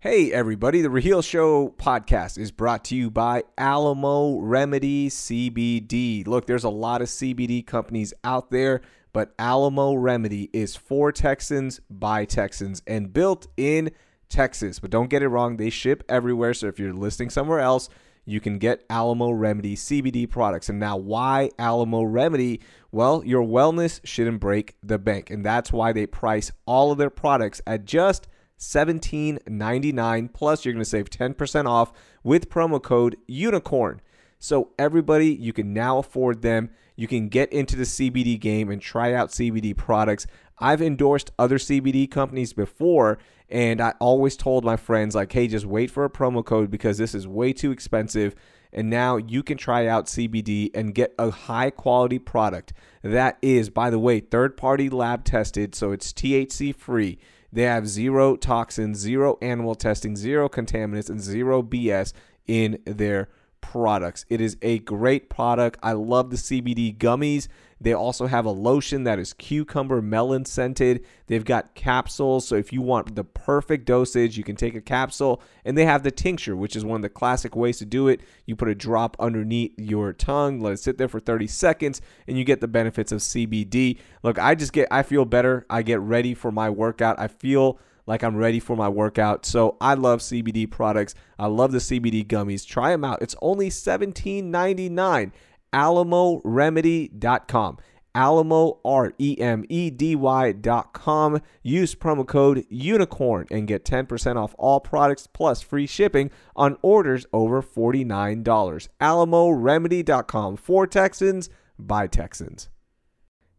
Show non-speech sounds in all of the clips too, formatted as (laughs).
Hey, everybody. The Raheel Show podcast is brought to you by Alamo Remedy CBD. Look, there's a lot of CBD companies out there, but Alamo Remedy is for Texans by Texans and built in Texas. But don't get it wrong, they ship everywhere. So if you're listening somewhere else, you can get Alamo Remedy CBD products. And now, why Alamo Remedy? Well, your wellness shouldn't break the bank. And that's why they price all of their products at just $17.99. Plus, you're going to save 10% off with promo code UNICORN. So, everybody, you can now afford them. You can get into the CBD game and try out CBD products. I've endorsed other CBD companies before, and I always told my friends, like, hey, just wait for a promo code because this is way too expensive. And now you can try out CBD and get a high quality product that is, by the way, third party lab tested, so it's THC free. They have zero toxins, zero animal testing, zero contaminants, and zero BS in their products. It is a great product. I love the CBD gummies. They also have a lotion that is cucumber melon scented. They've got capsules. So if you want the perfect dosage, you can take a capsule. And they have the tincture, which is one of the classic ways to do it. You put a drop underneath your tongue, let it sit there for 30 seconds, and you get the benefits of CBD. Look, I just get, I feel better. I get ready for my workout. I feel like I'm ready for my workout. So I love CBD products. I love the CBD gummies. Try them out. It's only $17.99 alamoremedy.com. Alamo, R E M E D Y.com. Use promo code UNICORN and get 10% off all products plus free shipping on orders over $49. AlamoRemedy.com for Texans by Texans.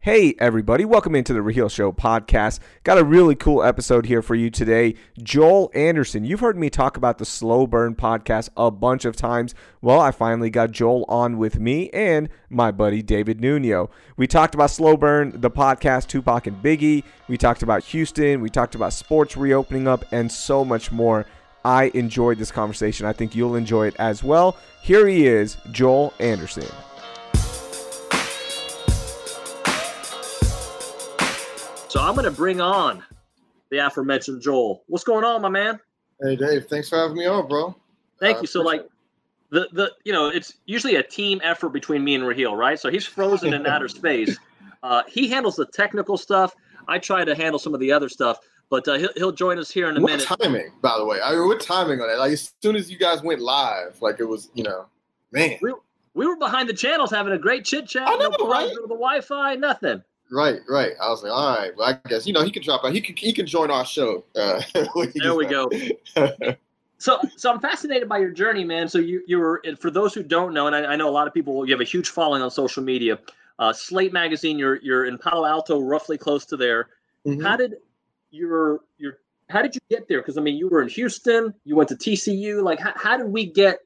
Hey, everybody, welcome into the Raheel Show podcast. Got a really cool episode here for you today. Joel Anderson, you've heard me talk about the Slow Burn podcast a bunch of times. Well, I finally got Joel on with me and my buddy David Nuno. We talked about Slow Burn, the podcast, Tupac and Biggie. We talked about Houston. We talked about sports reopening up and so much more. I enjoyed this conversation. I think you'll enjoy it as well. Here he is, Joel Anderson. So I'm going to bring on the aforementioned Joel. What's going on, my man? Hey, Dave. Thanks for having me on, bro. Thank uh, you. So, like, the the you know, it's usually a team effort between me and Raheel, right? So he's frozen in (laughs) outer space. Uh, he handles the technical stuff. I try to handle some of the other stuff, but uh, he'll, he'll join us here in a what minute. timing, by the way? I mean, what timing on it? Like as soon as you guys went live, like it was, you know, man. We, we were behind the channels having a great chit chat. I know, no right? The Wi-Fi, nothing. Right, right. I was like, all right. Well, I guess you know he can drop out. He can he can join our show. Uh, (laughs) there we go. (laughs) so, so I'm fascinated by your journey, man. So you you were for those who don't know, and I, I know a lot of people. You have a huge following on social media. Uh, Slate magazine. You're you're in Palo Alto, roughly close to there. Mm-hmm. How did your your how did you get there? Because I mean, you were in Houston. You went to TCU. Like, how, how did we get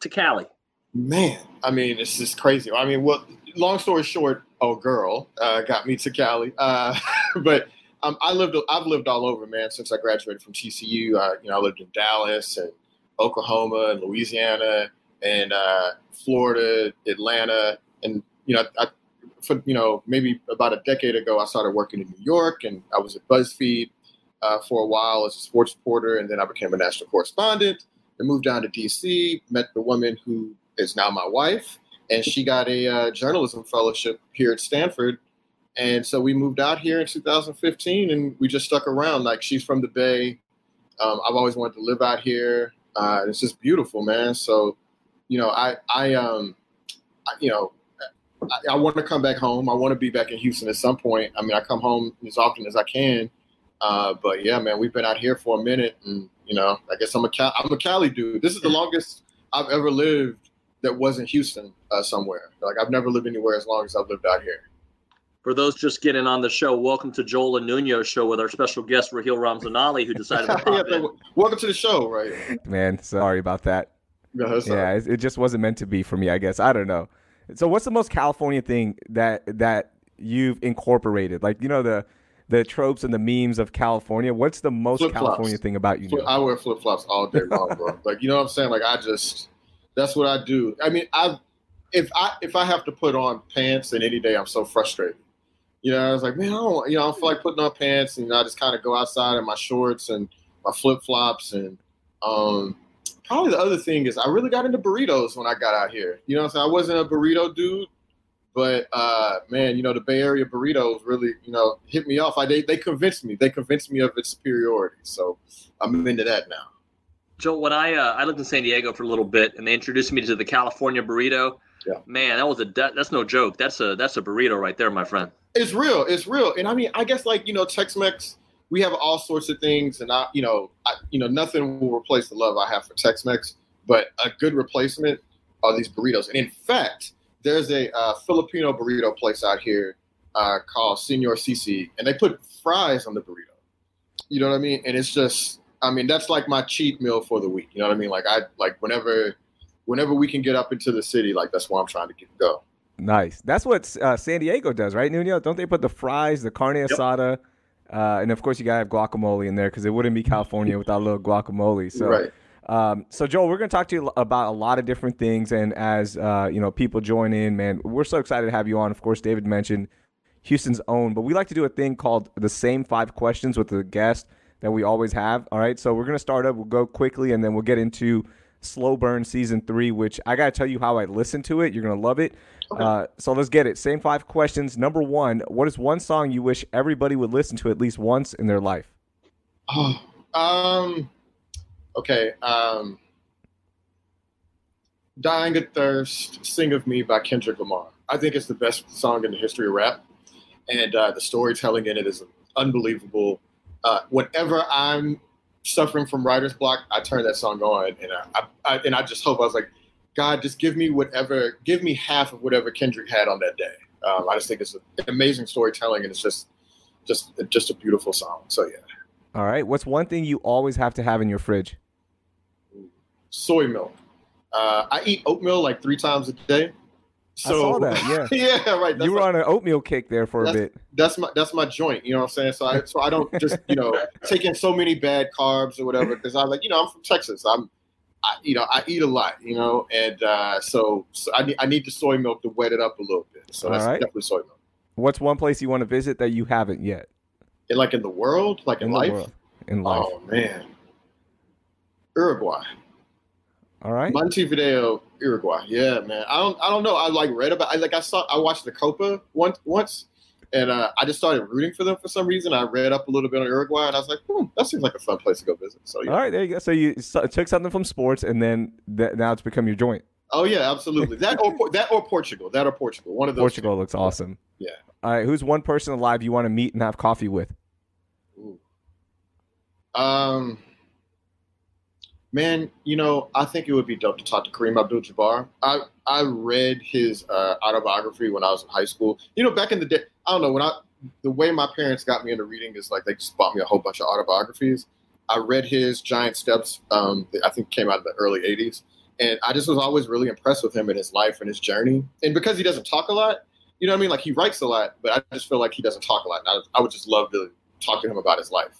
to Cali? Man, I mean, it's just crazy. I mean, well, long story short, oh girl, uh, got me to Cali. Uh, (laughs) but um, I lived, I've lived all over, man, since I graduated from TCU. Uh, you know, I lived in Dallas and Oklahoma and Louisiana and uh, Florida, Atlanta, and you know, I, for you know, maybe about a decade ago, I started working in New York, and I was at BuzzFeed uh, for a while as a sports reporter, and then I became a national correspondent. and moved down to DC, met the woman who is now my wife, and she got a uh, journalism fellowship here at Stanford. And so we moved out here in 2015, and we just stuck around. Like she's from the Bay. Um, I've always wanted to live out here. Uh, it's just beautiful, man. So, you know, I, I, um, I, you know, I, I want to come back home. I want to be back in Houston at some point. I mean, I come home as often as I can. Uh, but yeah, man, we've been out here for a minute, and you know, I guess I'm a Cal- I'm a Cali dude. This is the longest I've ever lived that wasn't Houston uh, somewhere. Like I've never lived anywhere as long as I've lived out here. For those just getting on the show, welcome to Joel and Nuno show with our special guest Raheel Ramzanali, who decided to (laughs) pop yeah, Welcome to the show, right? Man, sorry about that. No, yeah, it, it just wasn't meant to be for me. I guess I don't know. So, what's the most California thing that that you've incorporated? Like, you know the the tropes and the memes of California. What's the most flip California thing about you? I wear flip flops all day long, bro. (laughs) like, you know what I'm saying? Like, I just that's what I do. I mean, I if I if I have to put on pants, then any day I'm so frustrated. You know, I was like, man, I don't, you know, I don't feel like putting on pants, and I just kind of go outside in my shorts and my flip flops, and Um, probably the other thing is I really got into burritos when I got out here. You know I'm saying? I wasn't a burrito dude, but uh, man, you know the Bay Area burritos really, you know, hit me off. I they, they convinced me. They convinced me of its superiority. So I'm into that now. Joe, when I uh, I lived in San Diego for a little bit, and they introduced me to the California burrito. Yeah. Man, that was a that's no joke. That's a that's a burrito right there, my friend. It's real. It's real. And I mean, I guess like you know, Tex-Mex. We have all sorts of things, and I, you know, I, you know, nothing will replace the love I have for Tex-Mex. But a good replacement are these burritos. And in fact, there's a uh, Filipino burrito place out here uh, called Senor Sisig, and they put fries on the burrito. You know what I mean? And it's just, I mean, that's like my cheat meal for the week. You know what I mean? Like I like whenever, whenever we can get up into the city, like that's where I'm trying to get go. Nice. That's what uh, San Diego does, right, Nuno? Don't they put the fries, the carne asada, yep. uh, and of course you gotta have guacamole in there because it wouldn't be California (laughs) without a little guacamole. So. Right. Um, so Joel, we're going to talk to you about a lot of different things, and as uh, you know, people join in, man, we're so excited to have you on. Of course, David mentioned Houston's own, but we like to do a thing called the same five questions with the guest that we always have. All right, so we're going to start up. We'll go quickly, and then we'll get into Slow Burn season three, which I got to tell you how I listen to it. You're going to love it. Okay. Uh, so let's get it. Same five questions. Number one, what is one song you wish everybody would listen to at least once in their life? Oh, um, okay. Um, Dying of Thirst, Sing About Me by Kendrick Lamar. I think it's the best song in the history of rap. And uh, the storytelling in it is unbelievable. Uh, whenever I'm suffering from writer's block, I turn that song on and I, I, and I just hope I was like, God, just give me whatever, give me half of whatever Kendrick had on that day. Um, I just think it's an amazing storytelling and it's just, just, just a beautiful song. So yeah. All right. What's one thing you always have to have in your fridge? soy milk. Uh, I eat oatmeal like three times a day. So, I saw that. Yeah, (laughs) yeah, right. you were my, on an oatmeal kick there for a bit. That's my that's my joint. You know what I'm saying? So I so I don't just you know (laughs) take in so many bad carbs or whatever because I'm like you know I'm from Texas. I'm I, you know I eat a lot. You know, and uh, so so I need I need the soy milk to wet it up a little bit. So that's right. definitely soy milk. What's one place you want to visit that you haven't yet? In, like in the world, like in, in life. In life. Oh man, Uruguay. All right. Montevideo, Uruguay. Yeah, man. I don't I don't know. I like read about I like I saw I watched the Copa once once and uh, I just started rooting for them for some reason. I read up a little bit on Uruguay, and I was like, hmm, that seems like a fun place to go visit. So, yeah. all right, there you go. So you took something from sports, and then th- now it's become your joint. Oh yeah, absolutely. That or (laughs) that or Portugal. That or Portugal. One of those. Portugal two. looks awesome. Yeah. All right, who's one person alive you want to meet and have coffee with? Ooh. Um, Man, you know, I think it would be dope to talk to Kareem Abdul-Jabbar. I I read his uh, autobiography when I was in high school. You know, back in the day, I don't know when I the way my parents got me into reading is like they just bought me a whole bunch of autobiographies. I read his Giant Steps. Um, I think came out in the early '80s, and I just was always really impressed with him and his life and his journey. And because he doesn't talk a lot, you know what I mean? Like he writes a lot, but I just feel like he doesn't talk a lot. I, I would just love to talk to him about his life.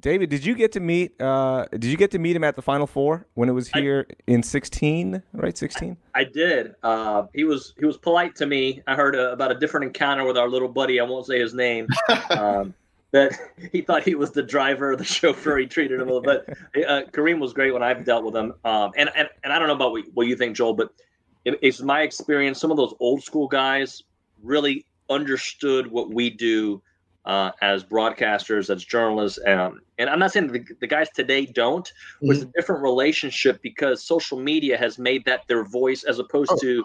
David, did you get to meet? Uh, did you get to meet him at the Final Four when it was here I, in sixteen? Right, sixteen. I, I, did. Uh, he was he was polite to me. I heard a, about a different encounter with our little buddy. I won't say his name. (laughs) um, that (laughs) he thought he was the driver, the chauffeur. He treated him a little bit. (laughs) Uh, Kareem was great when I've dealt with him. Um, and, and and I don't know about what, what you think, Joel, but it, it's my experience. Some of those old school guys really understood what we do uh, as broadcasters, as journalists. Um, and I'm not saying the, the guys today don't, mm-hmm. but it's a mm-hmm. different relationship because social media has made that their voice as opposed oh. to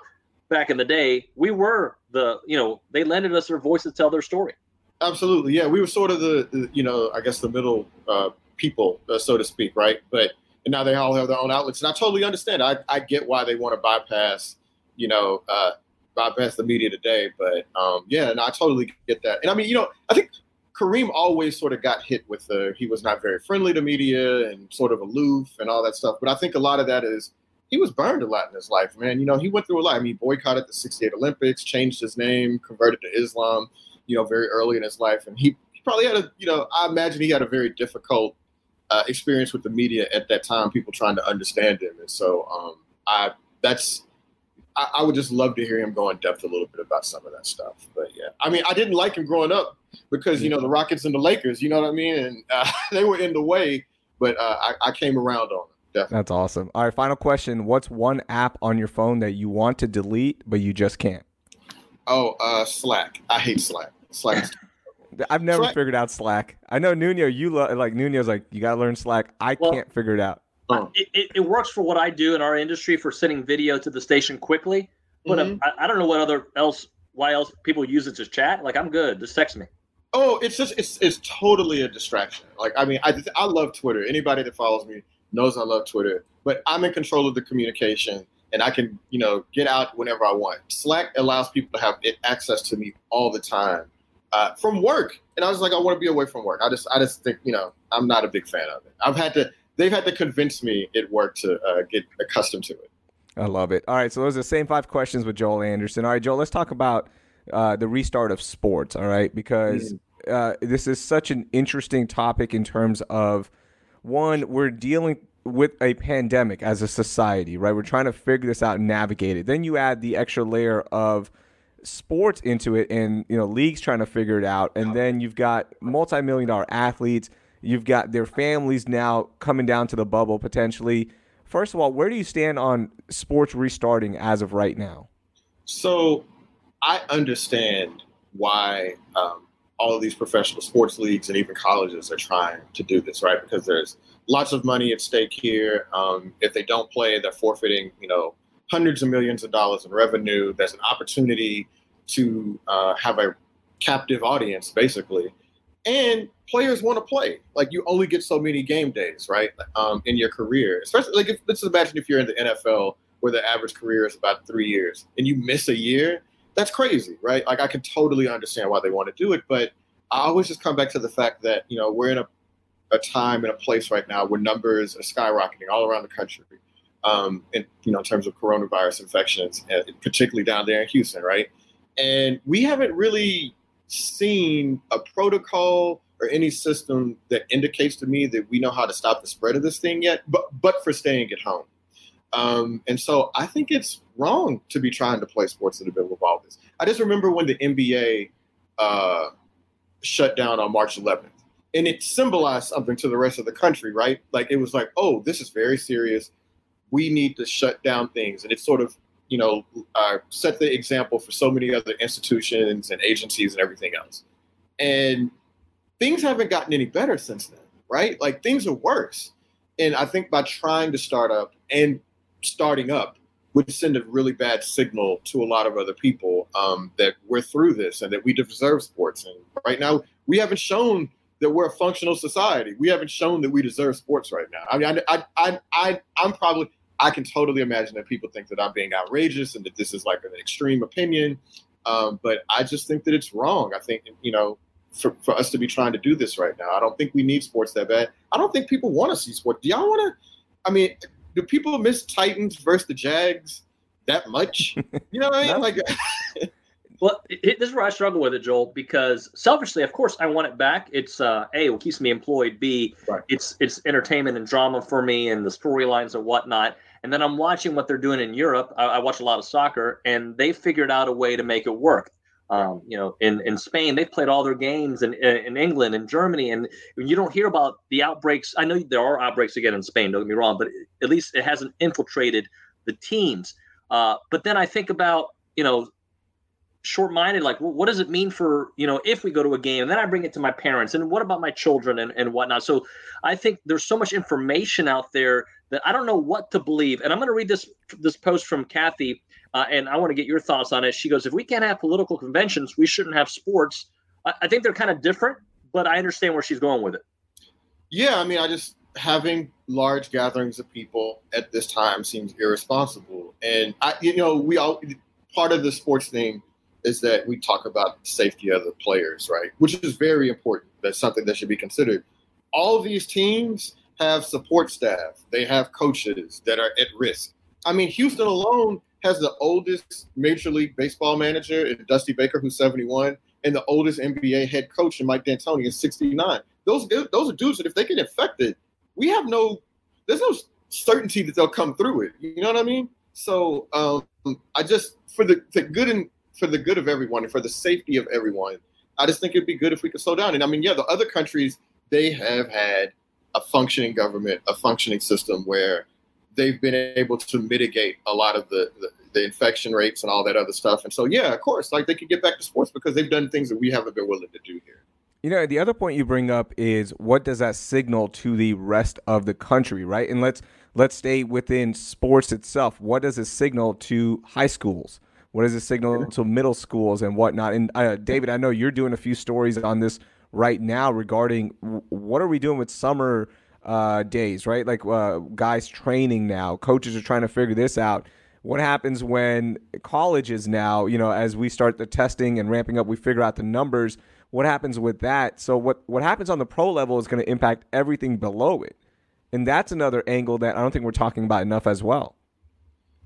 back in the day, we were the, you know, they lended us their voice to tell their story. Absolutely. Yeah. We were sort of the, the you know, I guess the middle uh, people, uh, so to speak, right? But and now they all have their own outlets. And I totally understand. I, I get why they want to bypass, you know, uh, bypass the media today. But um, yeah, and I totally get that. And I mean, you know, I think Kareem always sort of got hit with the he was not very friendly to media and sort of aloof and all that stuff. But I think a lot of that is he was burned a lot in his life, man. You know, he went through a lot. I mean, boycotted the 68 Olympics, changed his name, converted to Islam, you know, very early in his life. And he, he probably had a, you know, I imagine he had a very difficult uh, experience with the media at that time, people trying to understand him. And so um, I, that's, I, I, would just love to hear him go in depth a little bit about some of that stuff. But yeah, I mean, I didn't like him growing up because you know the Rockets and the Lakers, you know what I mean, and uh, (laughs) they were in the way. But uh, I, I, came around on him. definitely. That's awesome. All right, final question. What's one app on your phone that you want to delete but you just can't? Oh, uh, Slack. I hate Slack. Slack. (laughs) I've never Slack. figured out Slack. I know Nuno, you lo- like Nuno's like you gotta learn Slack. I well, can't figure it out. Oh. It, it, it, works for what I do in our industry for sending video to the station quickly, but mm-hmm. I, I, don't know what other else why else people use it to chat. Like I'm good. Just text me. Oh, it's just it's it's totally a distraction. Like I mean, I I love Twitter. Anybody that follows me knows I love Twitter, but I'm in control of the communication and I can, you know, get out whenever I want. Slack allows people to have access to me all the time uh, from work, and I was like, I want to be away from work. I just, I just think, you know, I'm not a big fan of it. I've had to, they've had to convince me it worked to uh, get accustomed to it. I love it. All right, so those are the same five questions with Joel Anderson. All right, Joel, let's talk about uh, the restart of sports. All right, because mm-hmm. uh, this is such an interesting topic in terms of one, we're dealing with a pandemic as a society, right? We're trying to figure this out and navigate it. Then you add the extra layer of sports into it and you know leagues trying to figure it out and then you've got multi-million dollar athletes you've got their families now coming down to the bubble potentially first of all where do you stand on sports restarting as of right now so i understand why um, all of these professional sports leagues and even colleges are trying to do this right because there's lots of money at stake here. Um, if they don't play, they're forfeiting, you know, hundreds of millions of dollars in revenue. There's an opportunity to uh, have a captive audience, basically. And players want to play. Like you only get so many game days, right, um, in your career. Especially like if, let's imagine if you're in the NFL, where the average career is about three years, and you miss a year. That's crazy, right? Like I can totally understand why they want to do it, but I always just come back to the fact that you know we're in a a time and a place right now where numbers are skyrocketing all around the country. Um, in, you know, in terms of coronavirus infections, uh, particularly down there in Houston, right? And we haven't really seen a protocol or any system that indicates to me that we know how to stop the spread of this thing yet, but but for staying at home. Um, and so I think it's wrong to be trying to play sports in the middle of all this. I just remember when the NBA uh, shut down on March 11th and it symbolized something to the rest of the country, right? Like it was like, oh, this is very serious. We need to shut down things, and it sort of, you know, uh, set the example for so many other institutions and agencies and everything else. And things haven't gotten any better since then, right? Like things are worse. And I think by trying to start up and starting up would send a really bad signal to a lot of other people um, that we're through this and that we deserve sports. And right now, we haven't shown that we're a functional society. We haven't shown that we deserve sports right now. I mean, I, I, I, I'm probably, I can totally imagine that people think that I'm being outrageous and that this is like an extreme opinion. Um, but I just think that it's wrong. I think, you know, for, for us to be trying to do this right now, I don't think we need sports that bad. I don't think people want to see sports. Do y'all want to? I mean, do people miss Titans versus the Jags that much? (laughs) You know what I mean? Like, (laughs) Well, it, this is where I struggle with it, Joel, because selfishly, of course, I want it back. It's uh, a it keeps me employed. B right. it's it's entertainment and drama for me, and the storylines and whatnot. And then I'm watching what they're doing in Europe. I, I, watch a lot of soccer, and they figured out a way to make it work. Um, you know, in, in Spain, they've played all their games, in, in England and Germany, and you don't hear about the outbreaks. I know there are outbreaks again in Spain. Don't get me wrong, but at least it hasn't infiltrated the teams. Uh, but then I think about you know short-minded like well, what does it mean for you know if we go to a game and then i bring it to my parents and what about my children and, and whatnot so i think there's so much information out there that i don't know what to believe and i'm going to read this this post from kathy uh, and i want to get your thoughts on it she goes if we can't have political conventions we shouldn't have sports I, I think they're kind of different but i understand where she's going with it yeah i mean i just having large gatherings of people at this time seems irresponsible and i you know we all part of the sports thing is that we talk about safety of the players, right? Which is very important. That's something that should be considered. All these teams have support staff, they have coaches that are at risk. I mean, Houston alone has the oldest Major League Baseball manager, Dusty Baker, who's 71, and the oldest NBA head coach, in Mike D'Antoni, is 69. Those those are dudes that if they get infected, we have no there's no certainty that they'll come through it. You know what I mean? So um, I just for the, the good and for the good of everyone and for the safety of everyone, I just think it'd be good if we could slow down. And I mean, yeah, the other countries they have had a functioning government, a functioning system where they've been able to mitigate a lot of the, the, the infection rates and all that other stuff. And so, yeah, of course, like they could get back to sports because they've done things that we haven't been willing to do here. You know, the other point you bring up is what does that signal to the rest of the country, right? And let's let's stay within sports itself. What does it signal to high schools? What does it signal to middle schools and whatnot? And uh, David, I know you're doing a few stories on this right now regarding what are we doing with summer uh, days, right? Like uh, guys training now, coaches are trying to figure this out. What happens when colleges now, you know, as we start the testing and ramping up, we figure out the numbers. What happens with that? So what what happens on the pro level is going to impact everything below it, and that's another angle that I don't think we're talking about enough as well.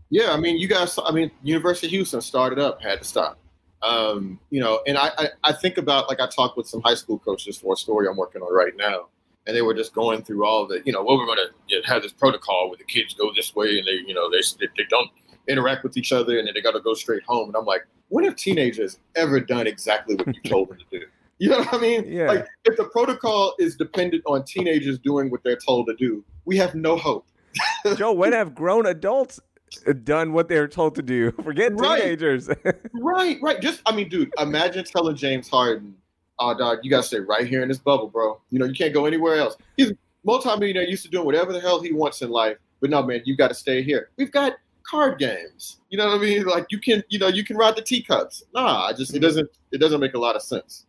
Yeah, I mean, you guys. I mean, University of Houston started up, had to stop. Um, you know, and I, I, I think about like I talked with some high school coaches for a story I'm working on right now, and they were just going through all the, you know, well, we're going to have this protocol where the kids go this way and they, you know, they they don't interact with each other and then they got to go straight home. And I'm like, when have teenagers ever done exactly what you told them to do? You know what I mean? Yeah. Like if the protocol is dependent on teenagers doing what they're told to do, we have no hope. Joe, when have grown adults done what they're told to do. (laughs) Forget right. teenagers. (laughs) right, right. Just I mean, dude, imagine telling James Harden, "Oh, dog, you gotta stay right here in this bubble, bro. You know, you can't go anywhere else." He's multimillionaire, used to doing whatever the hell he wants in life, but no, man, you got to stay here. We've got card games. You know what I mean? (laughs) Like you can, you know, you can ride the teacups. Nah, I just it doesn't it doesn't make a lot of sense.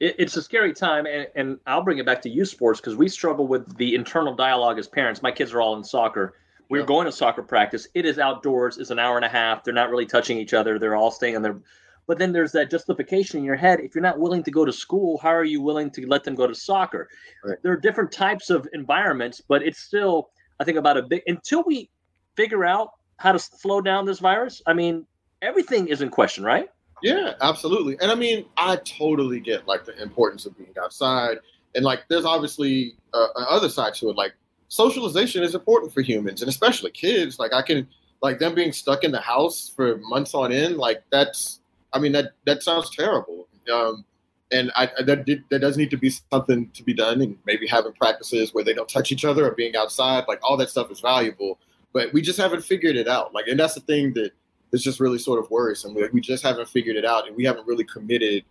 it's a scary time, and, and I'll bring it back to youth sports because we struggle with the internal dialogue as parents. My kids are all in soccer we are going to soccer practice. It is outdoors. It's an hour and a half. They're not really touching each other. They're all staying on their. But then there's that justification in your head. If you're not willing to go to school, how are you willing to let them go to soccer? Right. There are different types of environments, but it's still, I think, about a big. Until we figure out how to slow down this virus, I mean, everything is in question, right? Yeah, absolutely. And I mean, I totally get like the importance of being outside, and like, there's obviously uh, another side to it, like socialization is important for humans and especially kids. Like I can like them being stuck in the house for months on end. Like that's I mean that that sounds terrible. Um, and I, that that does need to be something to be done, and maybe having practices where they don't touch each other or being outside, like all that stuff is valuable. But we just haven't figured it out. Like, and that's the thing that is just really sort of worrisome. We, we just haven't figured it out, and we haven't really committed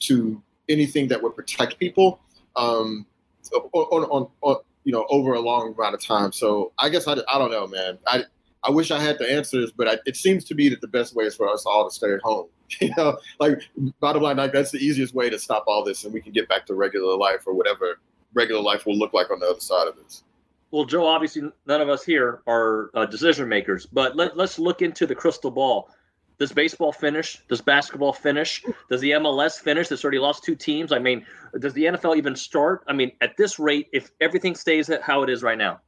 to anything that would protect people um, on, on, on, you know, over a long amount of time. So I guess I, I don't know, man. I I wish I had the answers, but I, it seems to me that the best way is for us all to stay at home. (laughs) You know, like bottom line, like that's the easiest way to stop all this, and we can get back to regular life or whatever regular life will look like on the other side of this. Well, Joe, obviously none of us here are uh, decision makers, but let, let's look into the crystal ball. Does baseball finish? Does basketball finish? Does the MLS finish? That's already lost two teams. I mean, does the NFL even start? I mean, at this rate, if everything stays how it is right now.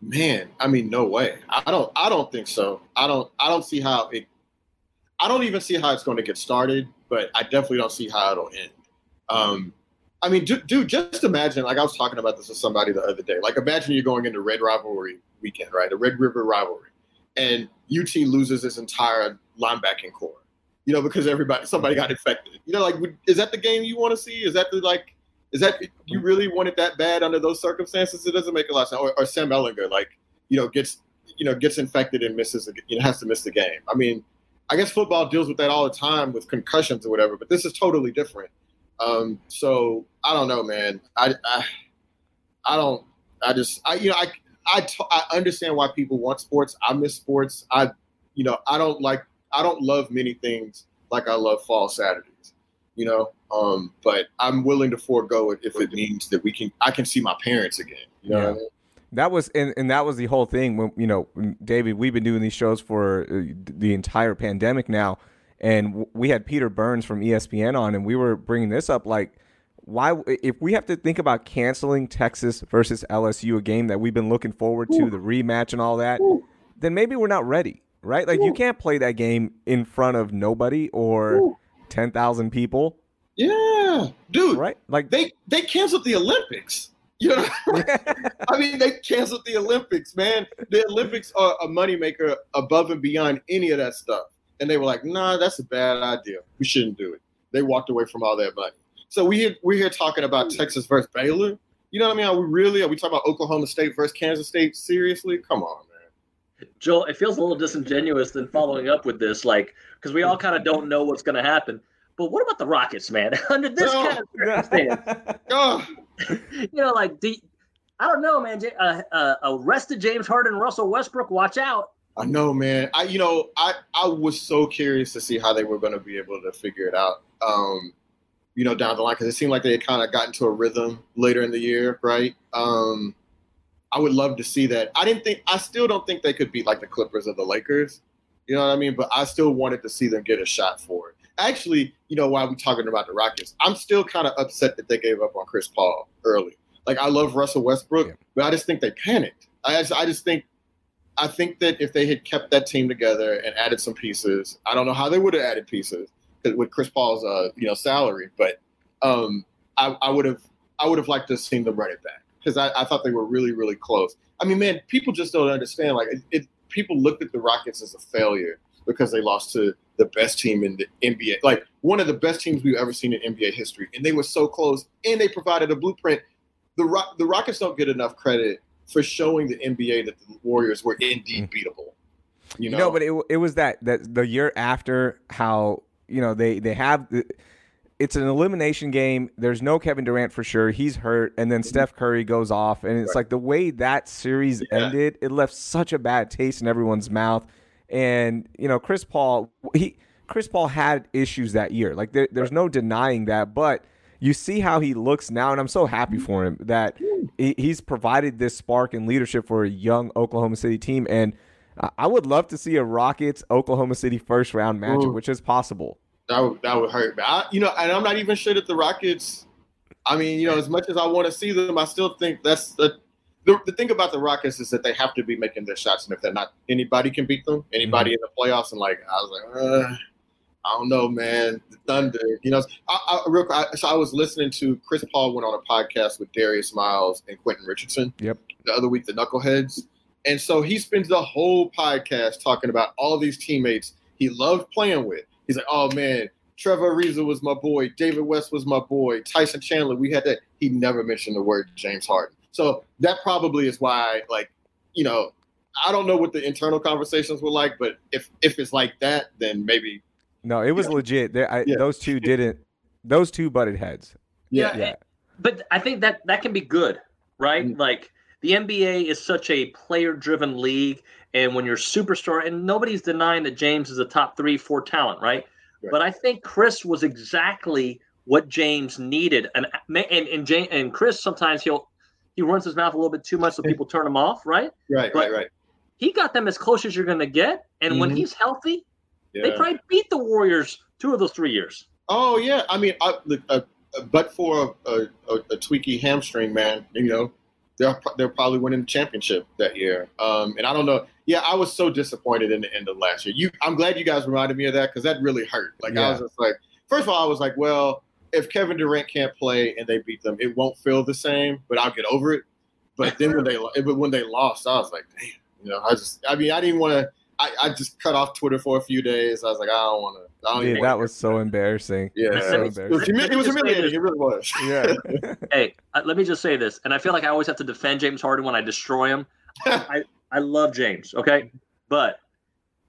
Man, I mean, no way. I don't. I don't think so. I don't. I don't see how it. I don't even see how it's going to get started, but I definitely don't see how it'll end. Um, I mean, dude, just imagine. Like I was talking about this with somebody the other day. Like imagine you're going into Red Rivalry weekend, right? The Red River Rivalry, and UT loses its entire linebacking corps. You know, because everybody somebody got infected. You know, like is that the game you want to see? Is that the like? Is that you really want it that bad under those circumstances? It doesn't make a lot of sense. Or, or Sam Ehlinger, like you know, gets you know gets infected and misses, you know, has to miss the game. I mean, I guess football deals with that all the time with concussions or whatever, but this is totally different. Um, so I don't know, man. I, I, I don't. I just, I, you know, I, I, t- I understand why people want sports. I miss sports. I, you know, I don't like I don't love many things like I love fall Saturdays, you know. Um, but I'm willing to forego it if it means that we can I can see my parents again. You know yeah. I mean? That was and, and that was the whole thing when you know David we've been doing these shows for uh, the entire pandemic now and we had Peter Burns from ESPN on and we were bringing this up like why if we have to think about canceling Texas versus LSU a game that we've been looking forward to Ooh. the rematch and all that Ooh. then maybe we're not ready right? Like Ooh. you can't play that game in front of nobody or Ooh. ten thousand people. Yeah, dude. Right? Like they they canceled the Olympics. You know, (laughs) I mean, they canceled the Olympics, man. The Olympics are a moneymaker above and beyond any of that stuff. And they were like, "Nah, that's a bad idea. We shouldn't do it." They walked away from all that money. So we here, we're here talking about hmm. Texas versus Baylor. You know what I mean? Are we really? Are we talking about Oklahoma State versus Kansas State? Seriously? Come on. Joel, it feels a little disingenuous than following up with this, like because we all kind of don't know what's going to happen. But what about the Rockets, man? (laughs) Under this oh, kind of circumstance, (laughs) oh. you know, like the, I don't know, man. Uh, uh, arrested James Harden, Russell Westbrook. Watch out. I know, man. I you know, I I was so curious to see how they were going to be able to figure it out. Um, you know, down the line because it seemed like they had kind of gotten to a rhythm later in the year, right? Um, I would love to see that. I didn't think, I still don't think they could beat like the Clippers or the Lakers. You know what I mean? But I still wanted to see them get a shot for it. Actually, you know, while we're talking about the Rockets, I'm still kind of upset that they gave up on Chris Paul early. Like I love Russell Westbrook, yeah. but I just think they panicked. I just, I just think I think that if they had kept that team together and added some pieces, I don't know how they would have added pieces with Chris Paul's uh, you know salary, but um, I would have I would have liked to have seen them run it back because I, I, thought they were really really close. I mean, man, people just don't understand. Like, it, it, people looked at the Rockets as a failure because they lost to the best team in the NBA, like one of the best teams we've ever seen in NBA history, and they were so close, and they provided a blueprint. The Rock, the Rockets don't get enough credit for showing the NBA that the Warriors were indeed mm. beatable. You know, no, but it, it was that that the year after how you know they they have it's an elimination game. There's no Kevin Durant for sure. He's hurt, and then Steph Curry goes off, and it's right. like the way that series yeah. ended. It left such a bad taste in everyone's mouth. And you know, Chris Paul, he Chris Paul had issues that year. Like there, there's no denying that, but you see how he looks now, and I'm so happy for him that he's provided this spark and leadership for a young Oklahoma City team. And I would love to see a Rockets Oklahoma City first round matchup, Ooh. which is possible. That would, that would hurt. But I, you know, and I'm not even sure that the Rockets. I mean, you know, as much as I want to see them, I still think that's the, the the thing about the Rockets is that they have to be making their shots, and if they're not, anybody can beat them. Anybody mm-hmm. in the playoffs, and like I was like, uh, I don't know, man. The Thunder, you know. I, I, real, I, so I was listening to Chris Paul went on a podcast with Darius Miles and Quentin Richardson. Yep. The other week, the Knuckleheads, and so he spends the whole podcast talking about all these teammates he loved playing with. He's like, oh man, Trevor Ariza was my boy, David West was my boy, Tyson Chandler. We had that. He never mentioned the word James Harden. So that probably is why, like, you know, I don't know what the internal conversations were like, but if if it's like that, then maybe no, it was yeah. legit. I, yeah. Those two didn't. Those two butted heads. Yeah. yeah. But I think that that can be good, right? Mm-hmm. Like the NBA is such a player-driven league, and when you're superstar, and nobody's denying that James is a top three, four talent, right? right. But I think Chris was exactly what James needed, and and and, James, and Chris sometimes he'll he runs his mouth a little bit too much, so people turn him off, right? Right, but right, right. He got them as close as you're going to get, and mm-hmm. when he's healthy, yeah. They probably beat the Warriors two of those three years. Oh yeah, I mean, I, uh, but for a, a, a, tweaky hamstring, man, you know, they're they're probably winning the championship that year. Um, and I don't know. Yeah, I was so disappointed in the end of last year. You, I'm glad you guys reminded me of that because that really hurt. Like yeah. I was just like, first of all, I was like, well, if Kevin Durant can't play and they beat them, it won't feel the same, but I'll get over it. But then when they (laughs) but when they lost, I was like, damn, you know, I just, I mean, I didn't want to I, I just cut off Twitter for a few days. I was like, I don't want to. Dude, that was so embarrassing. Yeah, so embarrassing. It, was, it was humiliating. It really was. (laughs) Yeah. (laughs) hey, uh, let me just say this, and I feel like I always have to defend James Harden when I destroy him. (laughs) I I love James, okay, but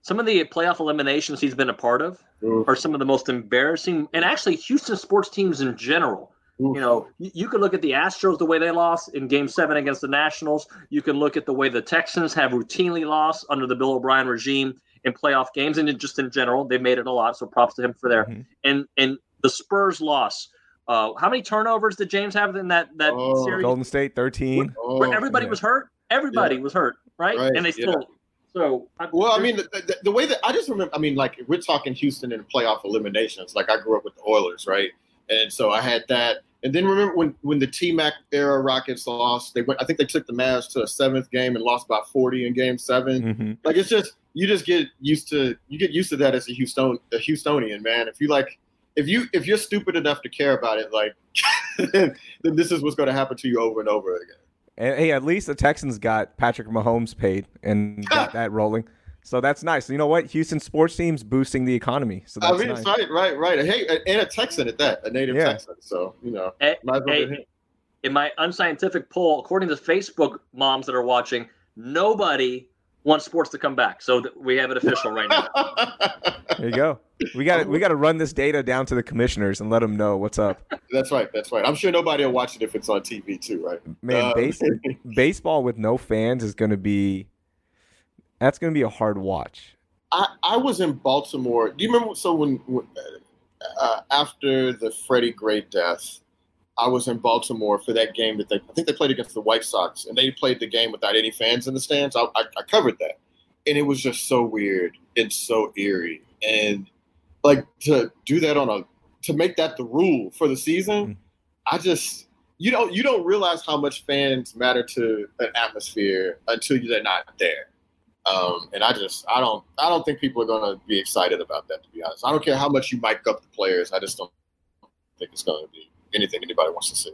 some of the playoff eliminations he's been a part of Oof. are some of the most embarrassing, and actually Houston sports teams in general you know, you, can look at the Astros the way they lost in Game Seven against the Nationals. You can look at the way the Texans have routinely lost under the Bill O'Brien regime in playoff games, and just in general, they've made it a lot. So props to him for there. Mm-hmm. And and the Spurs loss. Uh, how many turnovers did James have in that that oh, series? Golden State thirteen. Where, where everybody yeah. was hurt. Everybody yeah. was hurt, right? right? And they still. Yeah. So I, well, I mean, the, the, the, way that I just remember, I mean, like we're talking Houston in playoff eliminations. Like I grew up with the Oilers, right? And so I had that. And then remember when when the T Mac era Rockets lost, they went. I think they took the Mavs to a seventh game and lost by forty in Game 7 mm-hmm. Like it's just you just get used to you get used to that as a Houston a Houstonian man. If you like, if you if you're stupid enough to care about it, like (laughs) then this is what's going to happen to you over and over again. And hey, at least the Texans got Patrick Mahomes paid and (laughs) got that rolling. So that's nice. You know what? Houston sports teams boosting the economy. So that's I mean, nice. right, right, right. Hey, and a Texan at that, a native yeah. Texan. So you know, hey, hey, in my unscientific poll, according to Facebook moms that are watching, nobody wants sports to come back. So th- we have it official right now. (laughs) there you go. We got we got to run this data down to the commissioners and let them know what's up. (laughs) That's right. That's right. I'm sure nobody will watch it if it's on TV too, right? Man, uh, base, (laughs) baseball with no fans is going to be that's going to be a hard watch. I, I was in Baltimore. Do you remember? So when, when uh, after the Freddie Gray death, I was in Baltimore for that game that they I think they played against the White Sox, and they played the game without any fans in the stands. I, I, I covered that, and it was just so weird and so eerie, and like to do that on a to make that the rule for the season. Mm-hmm. I just you don't you don't realize how much fans matter to an atmosphere until they're not there. Um, and I just I don't I don't think people are going to be excited about that. To be honest, I don't care how much you mic up the players. I just don't think it's going to be anything anybody wants to see.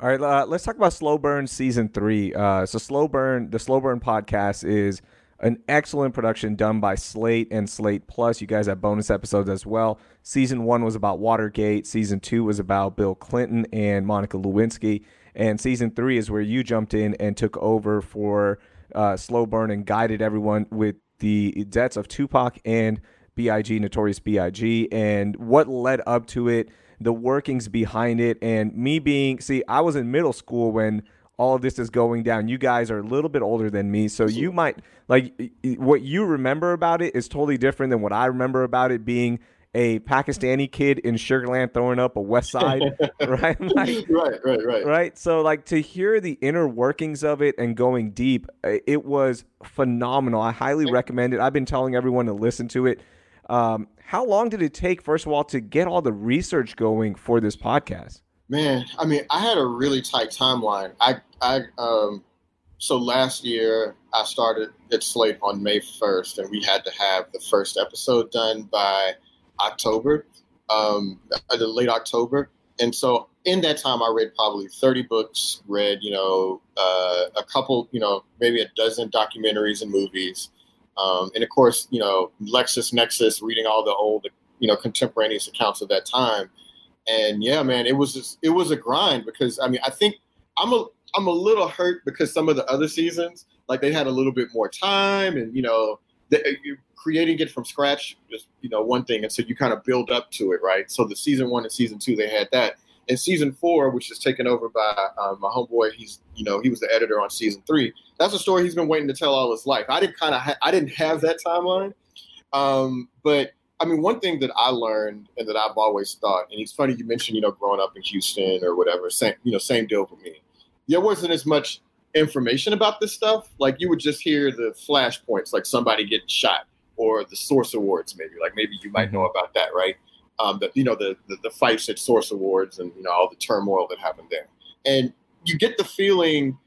All right, uh, let's talk about Slow Burn season three. Uh, so Slow Burn, the Slow Burn podcast is an excellent production done by Slate and Slate Plus. You guys have bonus episodes as well. Season one was about Watergate. Season two was about Bill Clinton and Monica Lewinsky. And season three is where you jumped in and took over for uh, Slow Burn and guided everyone with the deaths of Tupac and B.I.G. Notorious B.I.G. and what led up to it the workings behind it, and me being see, I was in middle school when all of this is going down. You guys are a little bit older than me, so you might like what you remember about it is totally different than what I remember about it being a Pakistani kid in Sugarland throwing up a West Side, (laughs) right? (laughs) Like, right, right, right, right. So like to hear the inner workings of it and going deep, it was phenomenal. I highly recommend it. I've been telling everyone to listen to it. Um, how long did it take, first of all, to get all the research going for this podcast? Man, I mean, I had a really tight timeline. I, I, um, so last year I started at Slate on May 1st, and we had to have the first episode done by October, um, the late October. And so in that time, I read probably 30 books, read, you know, uh, a couple, you know, maybe a dozen documentaries and movies. Um, and of course, you know, LexisNexis, reading all the old, you know, contemporaneous accounts of that time. And yeah, man, it was just, it was a grind because I mean, I think I'm a I'm a little hurt because some of the other seasons, like they had a little bit more time, and you know, the, uh, creating it from scratch is you know one thing, and so you kind of build up to it, right? So the season one and season two, they had that. And season four, which is taken over by um, my homeboy, he's you know he was the editor on season three. That's a story he's been waiting to tell all his life. I didn't kind of ha- I didn't have that timeline, um, but I mean one thing that I learned and that I've always thought, and it's funny you mentioned you know growing up in Houston or whatever, same you know same deal for me. There wasn't as much information about this stuff. Like you would just hear the flashpoints, like somebody getting shot, or the Source Awards, maybe. Like maybe you might know mm-hmm. about that, right? um, the you know the, the, the fights at Source Awards and you know all the turmoil that happened there, and you get the feeling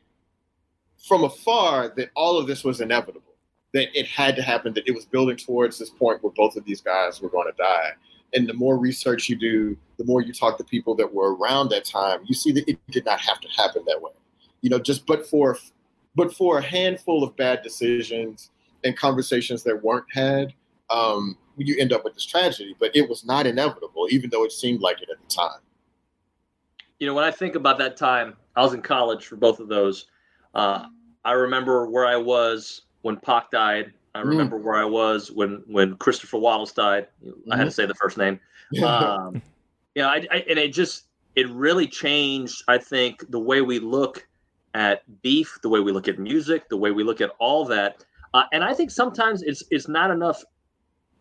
from afar that all of this was inevitable, that it had to happen, that it was building towards this point where both of these guys were going to die. And the more research you do, the more you talk to people that were around that time, you see that it did not have to happen that way. You know, just but for but for a handful of bad decisions and conversations that weren't had, um, you end up with this tragedy. But it was not inevitable, even though it seemed like it at the time. You know, when I think about that time, I was in college for both of those. Uh, I remember where I was when Pac died. I mm. remember mm. where I was when when Christopher Wallace died. Mm-hmm. I had to mm-hmm. say the first name. (laughs) um, yeah, I, I, and it just it really changed. I think the way we look at beef, the way we look at music, the way we look at all that. Uh, and I think sometimes it's it's not enough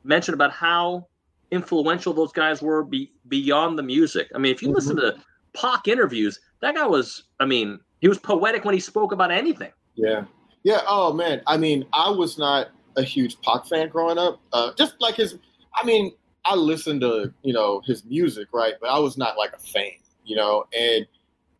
mention about how influential those guys were be, beyond the music. I mean, if you mm-hmm. listen to Pac interviews, that guy was, I mean, he was poetic when he spoke about anything. Yeah. Yeah. Oh, man. I mean, I was not a huge Pac fan growing up. Uh, just like his, I mean, I listened to, you know, his music, right? But I was not like a fan, you know, and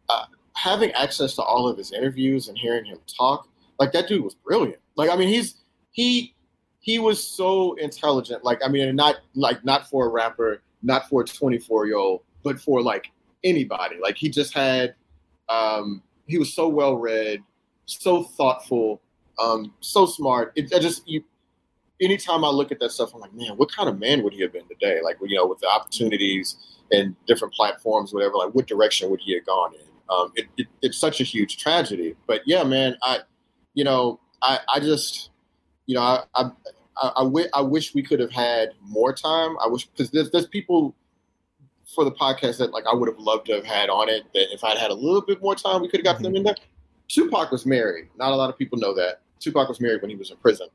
uh, having access to all of his interviews and hearing him talk, like that dude was brilliant. Like, I mean, he's, he, he was so intelligent. Like, I mean, not like not for a rapper, not for a 24 year old, but for like anybody. Like, he just had, um, he was so well read, so thoughtful, um, so smart. It, I just, you, anytime I look at that stuff, I'm like, man, what kind of man would he have been today? Like, you know, with the opportunities and different platforms, whatever, like, what direction would he have gone in? Um, it, it, it's such a huge tragedy. But yeah, man, I, you know, I, I just, you know, I, I, I, I, w- I wish we could have had more time. I wish because there's there's people for the podcast that like I would have loved to have had on it. That if I'd had a little bit more time, we could have got mm-hmm. them in there. Tupac was married. Not a lot of people know that. Tupac was married when he was in prison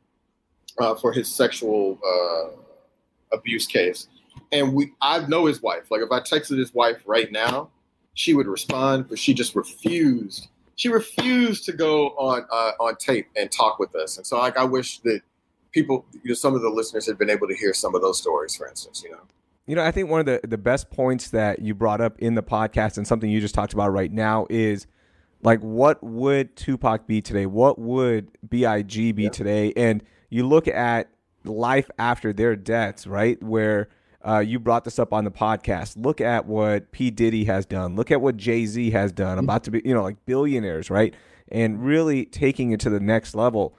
uh, for his sexual uh, abuse case, and we I know his wife. Like if I texted his wife right now, she would respond, but she just refused. She refused to go on uh, on tape and talk with us. And so like I wish that people, you know, some of the listeners had been able to hear some of those stories, for instance, you know. You know, I think one of the, the best points that you brought up in the podcast and something you just talked about right now is like what would Tupac be today? What would B.I.G. be yeah. today? And you look at life after their deaths, right? Where uh, you brought this up on the podcast. Look at what P. Diddy has done. Look at what Jay Z has done. About to be, you know, like billionaires, right? And really taking it to the next level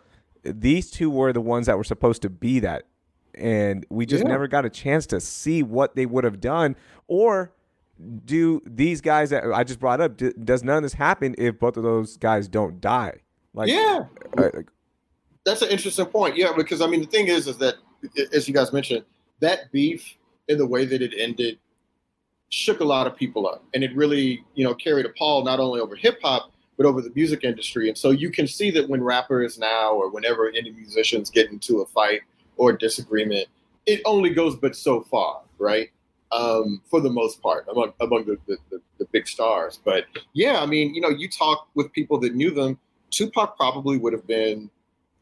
these two were the ones that were supposed to be that. And we just yeah. never got a chance to see what they would have done. Or do these guys that I just brought up, does none of this happen if both of those guys don't die? Like, yeah. Uh, That's an interesting point. Yeah, because I mean, the thing is, is that, as you guys mentioned, that beef in the way that it ended shook a lot of people up. And it really, you know, carried a pall not only over hip hop, but over the music industry. And so you can see that when rappers now or whenever any musicians get into a fight or disagreement, it only goes but so far, right? Um, for the most part, among among the, the, the, the big stars. But yeah, I mean, you know, you talk with people that knew them, Tupac probably would have been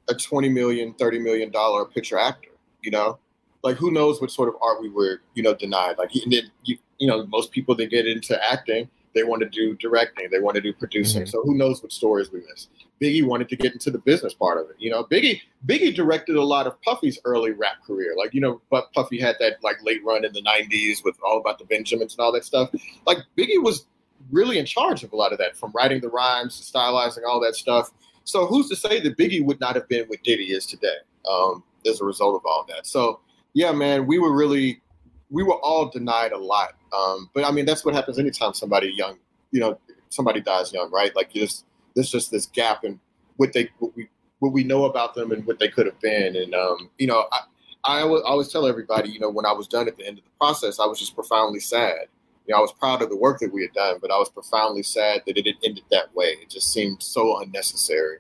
a 20 million, 30 million dollar picture actor, you know? Like who knows what sort of art we were, you know, denied. Like and then you you know, most people that get into acting they want to do directing, they want to do producing. Mm-hmm. So who knows what stories we miss? Biggie wanted to get into the business part of it. You know, Biggie Biggie directed a lot of Puffy's early rap career. Like you know, but Puffy had that like late run in the '90s with all about the Benjamins and all that stuff. Like Biggie was really in charge of a lot of that, from writing the rhymes to stylizing all that stuff. So who's to say that Biggie would not have been what Diddy is today um, as a result of all that? So yeah, man, we were really we were all denied a lot. Um, but I mean, that's what happens anytime somebody young, you know, somebody dies young, right? Like just there's just this gap in what they what we what we know about them and what they could have been. And um, you know, I, I always, I always tell everybody, you know, when I was done at the end of the process, I was just profoundly sad. You know, I was proud of the work that we had done, but I was profoundly sad that it had ended that way. It just seemed so unnecessary.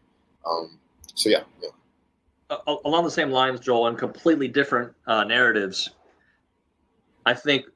Um, so yeah, yeah. Along the same lines, Joel, and completely different uh, narratives. I think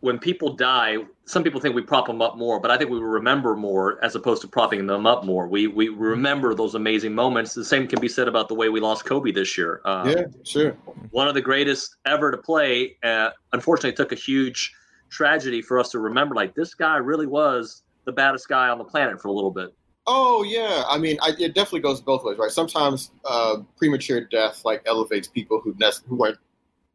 when people die, some people think we prop them up more, but I think we remember more as opposed to propping them up more. We we remember those amazing moments. The same can be said about the way we lost Kobe this year. Uh, yeah, sure. One of the greatest ever to play. Uh, unfortunately, took a huge tragedy for us to remember. Like this guy really was the baddest guy on the planet for a little bit. Oh yeah, I mean, I, it definitely goes both ways, right? Sometimes uh, premature death like elevates people who ne- who weren't,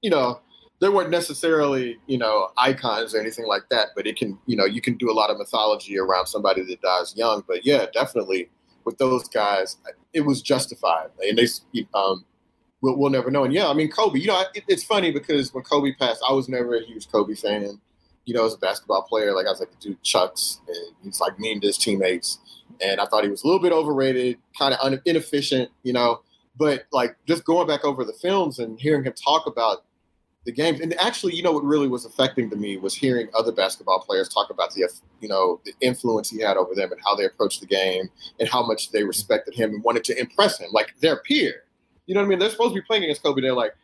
you know, they weren't necessarily you know icons or anything like that but it can you know you can do a lot of mythology around somebody that dies young. But yeah definitely with those guys it was justified. And they um we'll, we'll never know. And yeah i mean kobe you know it, it's funny because when kobe passed i was never a huge kobe fan. You know as a basketball player like i was like dude chucks and he's like mean to his teammates and i thought he was a little bit overrated kind of un- inefficient you know but like just going back over the films and hearing him talk about the games. And actually, you know, what really was affecting to me was hearing other basketball players talk about the, you know, the influence he had over them and how they approached the game and how much they respected him and wanted to impress him, like their peer. You know what I mean? They're supposed to be playing against Kobe. They're like,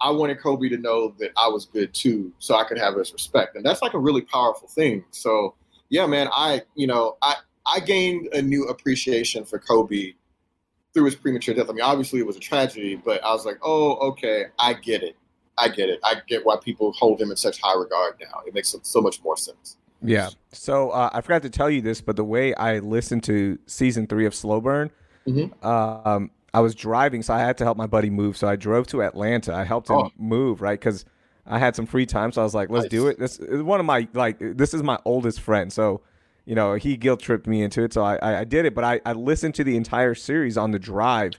I wanted Kobe to know that I was good too, so I could have his respect, and that's like a really powerful thing. So, yeah, man, I, you know, I I gained a new appreciation for Kobe through his premature death. I mean, obviously it was a tragedy, but I was like, oh, okay, I get it. I get it. I get why people hold him in such high regard now. It makes so much more sense. Yeah. So uh, I forgot to tell you this, but the way I listened to season three of Slow Burn, mm-hmm. um, I was driving, so I had to help my buddy move. So I drove to Atlanta. I helped him oh. move, right? Because I had some free time, so I was like, "Let's nice. do it." This is one of my like. This is my oldest friend, so you know he guilt tripped me into it. So I, I, did it, but I, I listened to the entire series on the drive,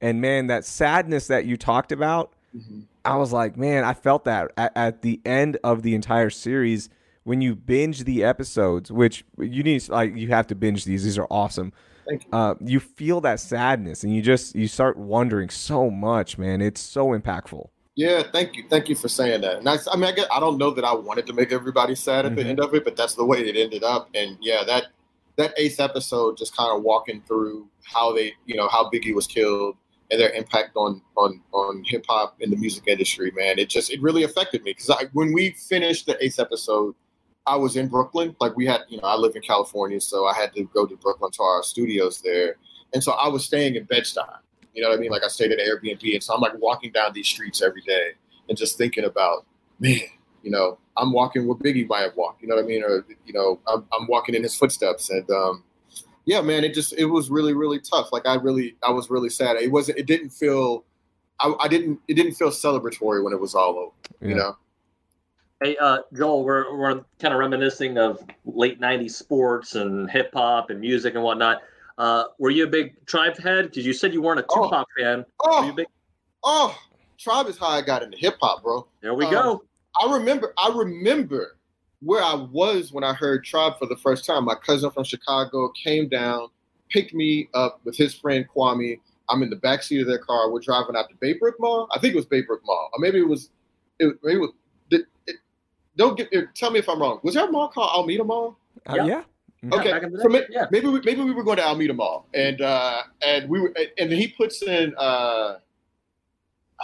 and man, that sadness that you talked about. Mm-hmm I was like, man, I felt that at, at the end of the entire series when you binge the episodes, which you need like you have to binge these. These are awesome. You. Uh, you feel that sadness, and you just you start wondering so much, man. It's so impactful. Yeah, thank you, thank you for saying that. And I, I mean, I, get, I don't know that I wanted to make everybody sad at Mhm. the end of it, but that's the way it ended up. And yeah, that that eighth episode, just kind of walking through how they, you know, how Biggie was killed and their impact on on on hip hop in the music industry, man. It just it really affected me because I when we finished the eighth episode, I was in Brooklyn. Like we had, you know, I live in California, so I had to go to Brooklyn to our studios there, and so I was staying in Bed Stuy. You know what I mean? Like I stayed at Airbnb, and so I'm like walking down these streets every day and just thinking about, man, you know, I'm walking where Biggie might have walked. You know what I mean? Or you know, I'm, I'm walking in his footsteps, and um, yeah, man, it just it was really really tough. Like I really I was really sad. It wasn't. It didn't feel. I, I didn't. It didn't feel celebratory when it was all over. Yeah. You know. Hey, uh, Joel, we're, we're kind of reminiscing of late 90s sports and hip hop and music and whatnot. Uh, were you a big Tribe head? Because you said you weren't a Oh. Tupac fan. Were you Oh, big? oh, Tribe is how I got into hip hop, bro. There we um, go. I remember I remember where I was when I heard Tribe for the first time. My cousin from Chicago came down, picked me up with his friend Kwame. I'm in the backseat of their car. We're driving out to Baybrook Mall. I think it was Baybrook Mall, or maybe it was. It, maybe it was. It, it, don't get. It, tell me if I'm wrong. Was there a mall called Almeda Mall? Uh, Yeah. yeah. Okay, back in the so day, may, yeah. maybe we, maybe we were going to Almeda Mall, and uh, and we were, and he puts in, uh,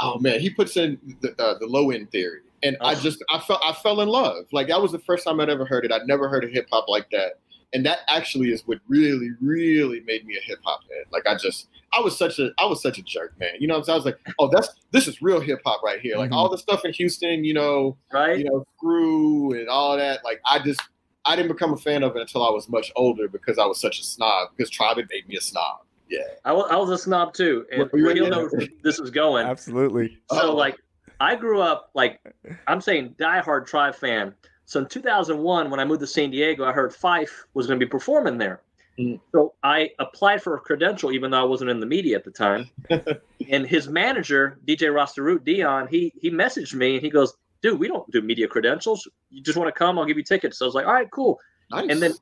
oh man, he puts in the uh, the low end theory, and I Oh. just I felt I fell in love. Like that was the first time I'd ever heard it. I'd never heard of hip hop like that, and that actually is what really really made me a hip hop head. Like I just I was such a I was such a jerk, man. You know, what I'm saying? I was like, oh, that's this is real hip hop right here. Like Mhm. all the stuff in Houston, you know, Right? you know, Screw and all that. Like I just I didn't become a fan of it until I was much older because I was such a snob. Because Tribe had made me a snob. Yeah. I, wa- I was a snob too. And Were you- you'll yeah. know where this is going. Absolutely. So Oh. like I grew up like I'm saying diehard Tribe fan. So in 2001, when I moved to San Diego, I heard Phife was going to be performing there. Mhm. So I applied for a credential, even though I wasn't in the media at the time. (laughs) and his manager, DJ Rosterroot Dion, he he messaged me and he goes, "Dude, we don't do media credentials. You just want to come? I'll give you tickets." So I was like, "All right, cool." Nice. And then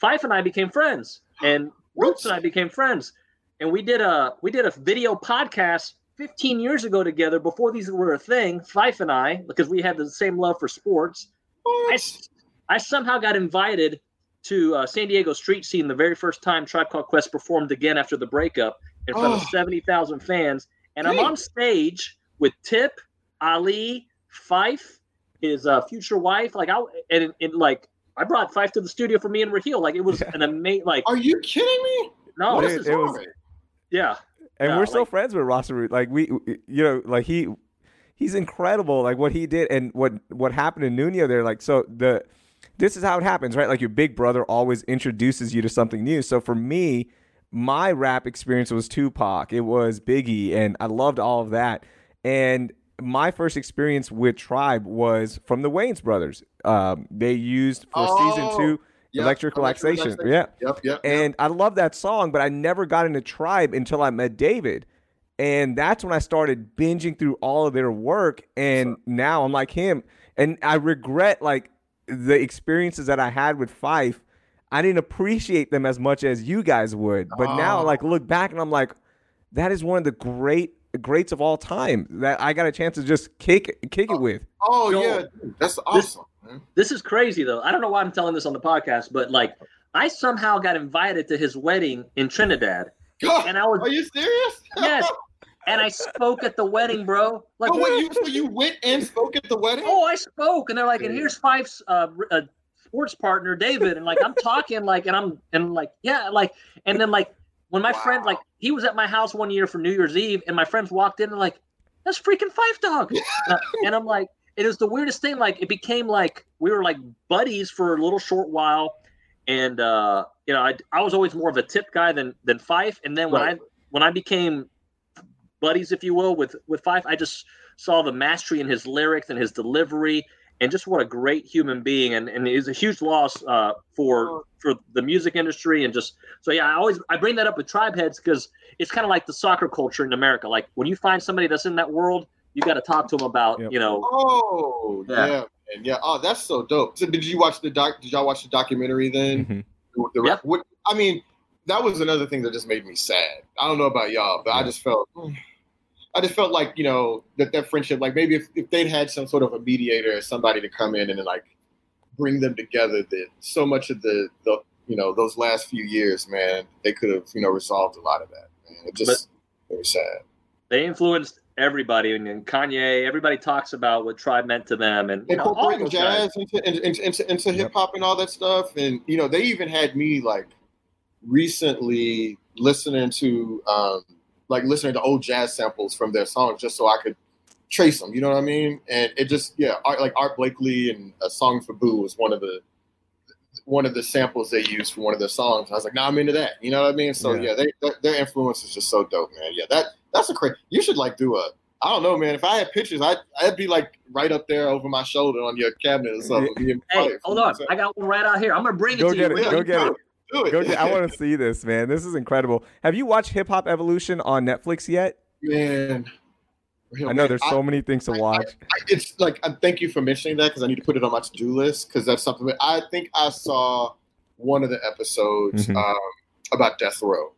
Phife and I became friends, and (gasps) Roots and I became friends, and we did a we did a video podcast 15 years ago together before these were a thing. Phife and I, because we had the same love for sports. I, I somehow got invited to uh, San Diego street scene the very first time Tribe Called Quest performed again after the breakup in front of Oh. 70,000 fans, and I'm on stage with Tip, Ali, Phife, his uh, future wife. Like I and, and like I brought Phife to the studio for me and Raheel. Like it was an amazing. Like Are you kidding me? no, What Dude, is this this it was- yeah. and Yeah, we're still friends with Ross Root. Like we, you know, like he, he's incredible. Like what he did and what what happened in Nuno there. Like so the, this is how it happens, right? Like your big brother always introduces you to something new. So for me, my rap experience was Tupac. It was Biggie, and I loved all of that. And my first experience with Tribe was from the Wayans brothers. Um, they used for season two Yep. Electric Relaxation. Yeah. Yep. Yep. And I love that song, but I never got into Tribe until I met David. And that's when I started binging through all of their work. And now I'm like him. And I regret like the experiences that I had with Phife. I didn't appreciate them as much as you guys would. But now I Oh. like look back and I'm like, that is one of the great greats of all time that I got a chance to just kick kick it with. oh Joel, yeah, dude, that's awesome. man. This is crazy though. I don't know why I'm telling this on the podcast, but like I somehow got invited to his wedding in Trinidad, (laughs) God, and I was are you serious? Yes. (laughs) and I spoke at the wedding, bro. Like, oh, wait, you, so you went and spoke at the wedding? oh, I spoke, and they're like, and here's Phife's uh, uh, sports partner, David, and like I'm talking, like, and I'm and like, yeah, like, and then like when my friend, like, he was at my house one year for New Year's Eve, and my friends walked in and like, that's freaking Phife Dawg, Uh, and I'm like, it was the weirdest thing. Like, it became like we were like buddies for a little short while, and uh, you know, I I was always more of a tip guy than than Phife, and then when Right. I when I became buddies, if you will, with with Phife, I just saw the mastery in his lyrics and his delivery, and just what a great human being, and and is a huge loss uh, for for the music industry, and just so yeah, I always I bring that up with tribe heads because it's kind of like the soccer culture in America. Like when you find somebody that's in that world, you got to talk to them about Yep. you know Oh, Yeah. yeah. And yeah, oh, that's so dope. So did you watch the doc? Did y'all watch the documentary then? Mm-hmm. The, the, Yeah. what, I mean, that was another thing that just made me sad. I don't know about y'all, but I just felt, I just felt like you know that that friendship, like maybe if, if they'd had some sort of a mediator or somebody to come in and then, like bring them together, that so much of the the you know those last few years, man, they could have you know resolved a lot of that. Man. It just very sad. They influenced everybody, and, and Kanye. Everybody talks about what Tribe meant to them, and you know, all incorporating guys. jazz into into, into, into Yep. hip hop and all that stuff. And you know, they even had me like recently listening to um like listening to old jazz samples from their songs just so I could trace them. You know what I mean? And it just yeah, art, like Art Blakey and a song for Boo was one of the one of the samples they used for one of their songs. I was like, nah, I'm into that. You know what I mean? So Yeah. yeah, they, their, their influence is just so dope, man. Yeah, that that's a crazy. You should like do a. I don't know, man. If I had pictures, I'd, I'd be like right up there over my shoulder on your cabinet or something. Hey, hold on! I got one right out here. I'm gonna bring it Go to get you. it. Go get it. Do it. Go I want to (laughs) see this, man. This is incredible. Have you watched Hip Hop Evolution on Netflix yet? man. I know there's I- so many things to I- watch. I- it's like uh, thank you for mentioning that because I need to put it on my to do list because that's something that I think I saw one of the episodes Mhm. um, about death row,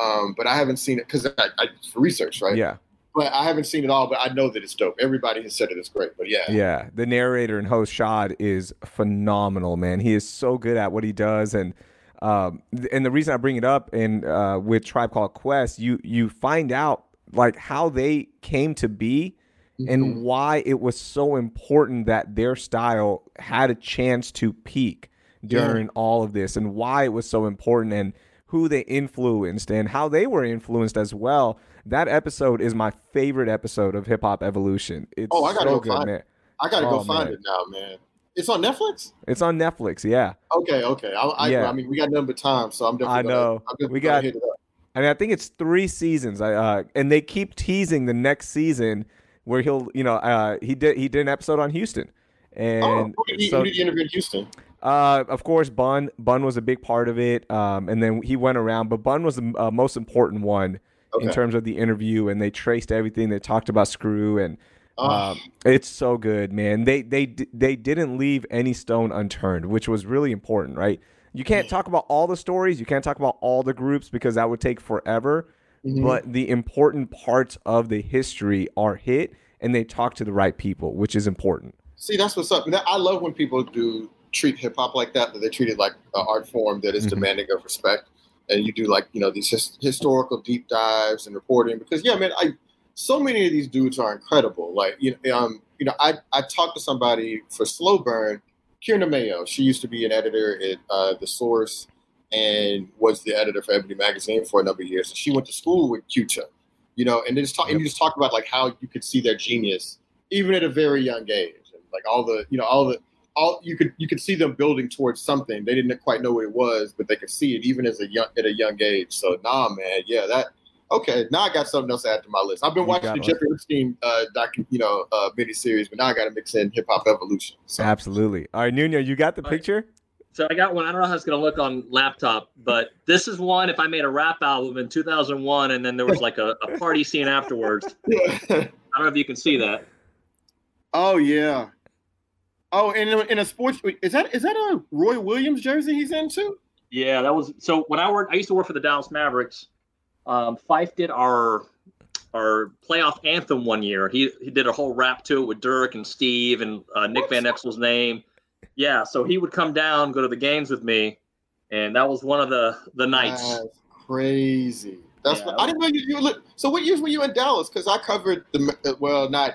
um, but I haven't seen it because I, I for research, right? Yeah, But I haven't seen it all, but I know that it's dope. Everybody has said it is great, but yeah, yeah. The narrator and host Shad is phenomenal, man. He is so good at what he does, and um, and the reason I bring it up and uh, with Tribe Called Quest, you you find out like how they came to be Mhm. and why it was so important that their style had a chance to peak Yeah. during all of this and why it was so important and who they influenced and how they were influenced as well. That episode is my favorite episode of Hip Hop Evolution. It's Oh, I gotta so go good, find man. I gotta go Oh, find man. it now, man. It's on Netflix. It's on Netflix, yeah. Okay, okay. I, I, Yeah. I mean, we got nothing but time, so I'm definitely. I gonna- know. I'm We gonna got- hit it up. I mean, I think it's three seasons. I uh, and they keep teasing the next season where he'll, you know, uh, he did he did an episode on Houston, and Oh, who did, he, so- who did he interview in Houston? Uh, of course, Bun. Bun was a big part of it. Um, and then he went around, but Bun was the uh, most important one in terms of the interview. And they traced everything. They talked about Screw, and Oh, um, it's so good, man. They they they didn't leave any stone unturned, which was really important, right? You can't talk about all the stories. You can't talk about all the groups because that would take forever. mhm. But the important parts of the history are hit, and they talk to the right people, which is important. See, that's what's up. I love when people do treat hip hop like that. That they treat it like an art form that is Mhm. demanding of respect, and you do like you know these his, historical deep dives and reporting. Because yeah, man, I so many of these dudes are incredible. Like you know, um, you know, I I talked to somebody for Slow Burn, Kierna Mayo. She used to be an editor at uh, the Source and was the editor for Ebony Magazine for a number of years. And she went to school with Q-Tip, you know, and just talk, and you just talk about like how you could see their genius even at a very young age, and like all the, you know, all the, all you could you could see them building towards something. They didn't quite know what it was, but they could see it even as a young at a young age. So nah, man, yeah, that. Okay, now I got something else to add to my list. I've been You watching the one. Jeffrey Epstein uh, doc, you know, uh, miniseries, but now I got to mix in Hip Hop Evolution. So Absolutely. All right, Nuno, you got the All right. picture? So I got one. I don't know how it's gonna look on laptop, but this is one. If I made a rap album in 2001, and then there was like a, a party scene afterwards. (laughs) I don't know if you can see that. oh yeah. Oh, and in, in a sports is that is that a Roy Williams jersey he's in too? Yeah, that was so. When I worked, I used to work for the Dallas Mavericks. Um, Fife did our our playoff anthem one year. He he did a whole rap to it with Dirk and Steve and uh, Nick Van Exel's name. Yeah, so he would come down, go to the games with me, and that was one of the the nights. That's crazy. That's Yeah. what, I didn't know you, you were. So what years were you in Dallas? Because I covered the well, not.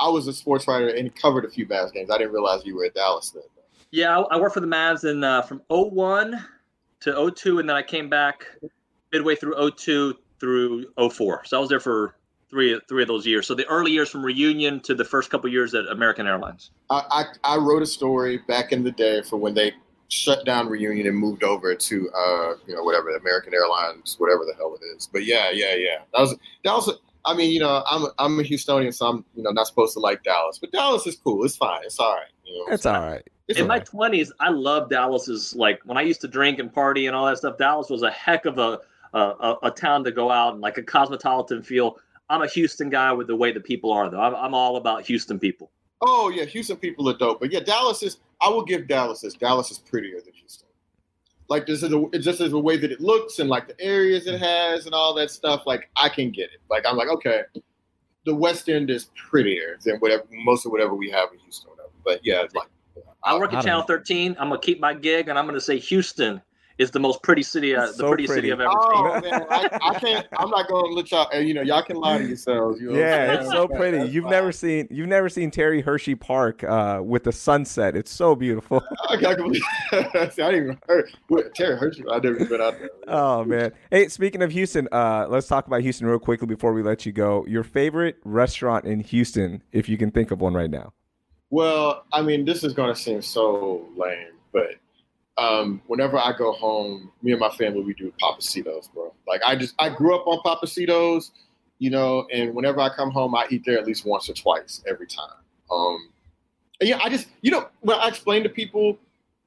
I was a sports writer and covered a few Mavs games. I didn't realize you were at Dallas then. Yeah, I, I worked for the Mavs in uh, from 01 to 02, and then I came back midway through 02 through 04. So I was there for three three of those years. So the early years from reunion to the first couple years at American Airlines. I, I I wrote a story back in the day for when they shut down reunion and moved over to uh you know whatever American Airlines whatever the hell it is. But yeah yeah yeah that was that was. I mean, you know, I'm a, I'm a Houstonian, so I'm you know not supposed to like Dallas, but Dallas is cool. It's fine. It's all right. You know, That's all right. It's in all my right. twenties, I loved Dallas's like when I used to drink and party and all that stuff. Dallas was a heck of a a, a, a town to go out and like a cosmopolitan feel. I'm a Houston guy with the way the people are though. I'm, I'm all about Houston people. Oh yeah, Houston people are dope, but yeah, Dallas is. I will give Dallas this. Dallas is prettier than Houston. Like this is a, just is the way that it looks and like the areas it has and all that stuff. Like I can get it. Like I'm like okay, the West End is prettier than whatever most of whatever we have in Houston. Whatever. But yeah, like I work at Channel 13. I'm gonna keep my gig, and I'm gonna say Houston is the most pretty city, uh, the so prettiest pretty. city I've ever oh, seen. Man, I, I, can't. I'm not going to let y'all. You know, y'all can lie to yourselves. You know yeah, it's so pretty. That's you've fine. never seen. You've never seen Terry Hershey Park uh, with the sunset. It's so beautiful. (laughs) I, got (laughs) I didn't even heard Terry Hershey. I never been out there. (laughs) Oh man. Hey, speaking of Houston, uh, let's talk about Houston real quickly before we let you go. Your favorite restaurant in Houston, if you can think of one right now. Well, I mean, this is going to seem so lame, but um, whenever I go home, me and my family we do Pappasito's, bro. Like I just I grew up on Pappasito's, you know, and whenever I come home, I eat there at least once or twice every time. Um, yeah, I just you know when I explain to people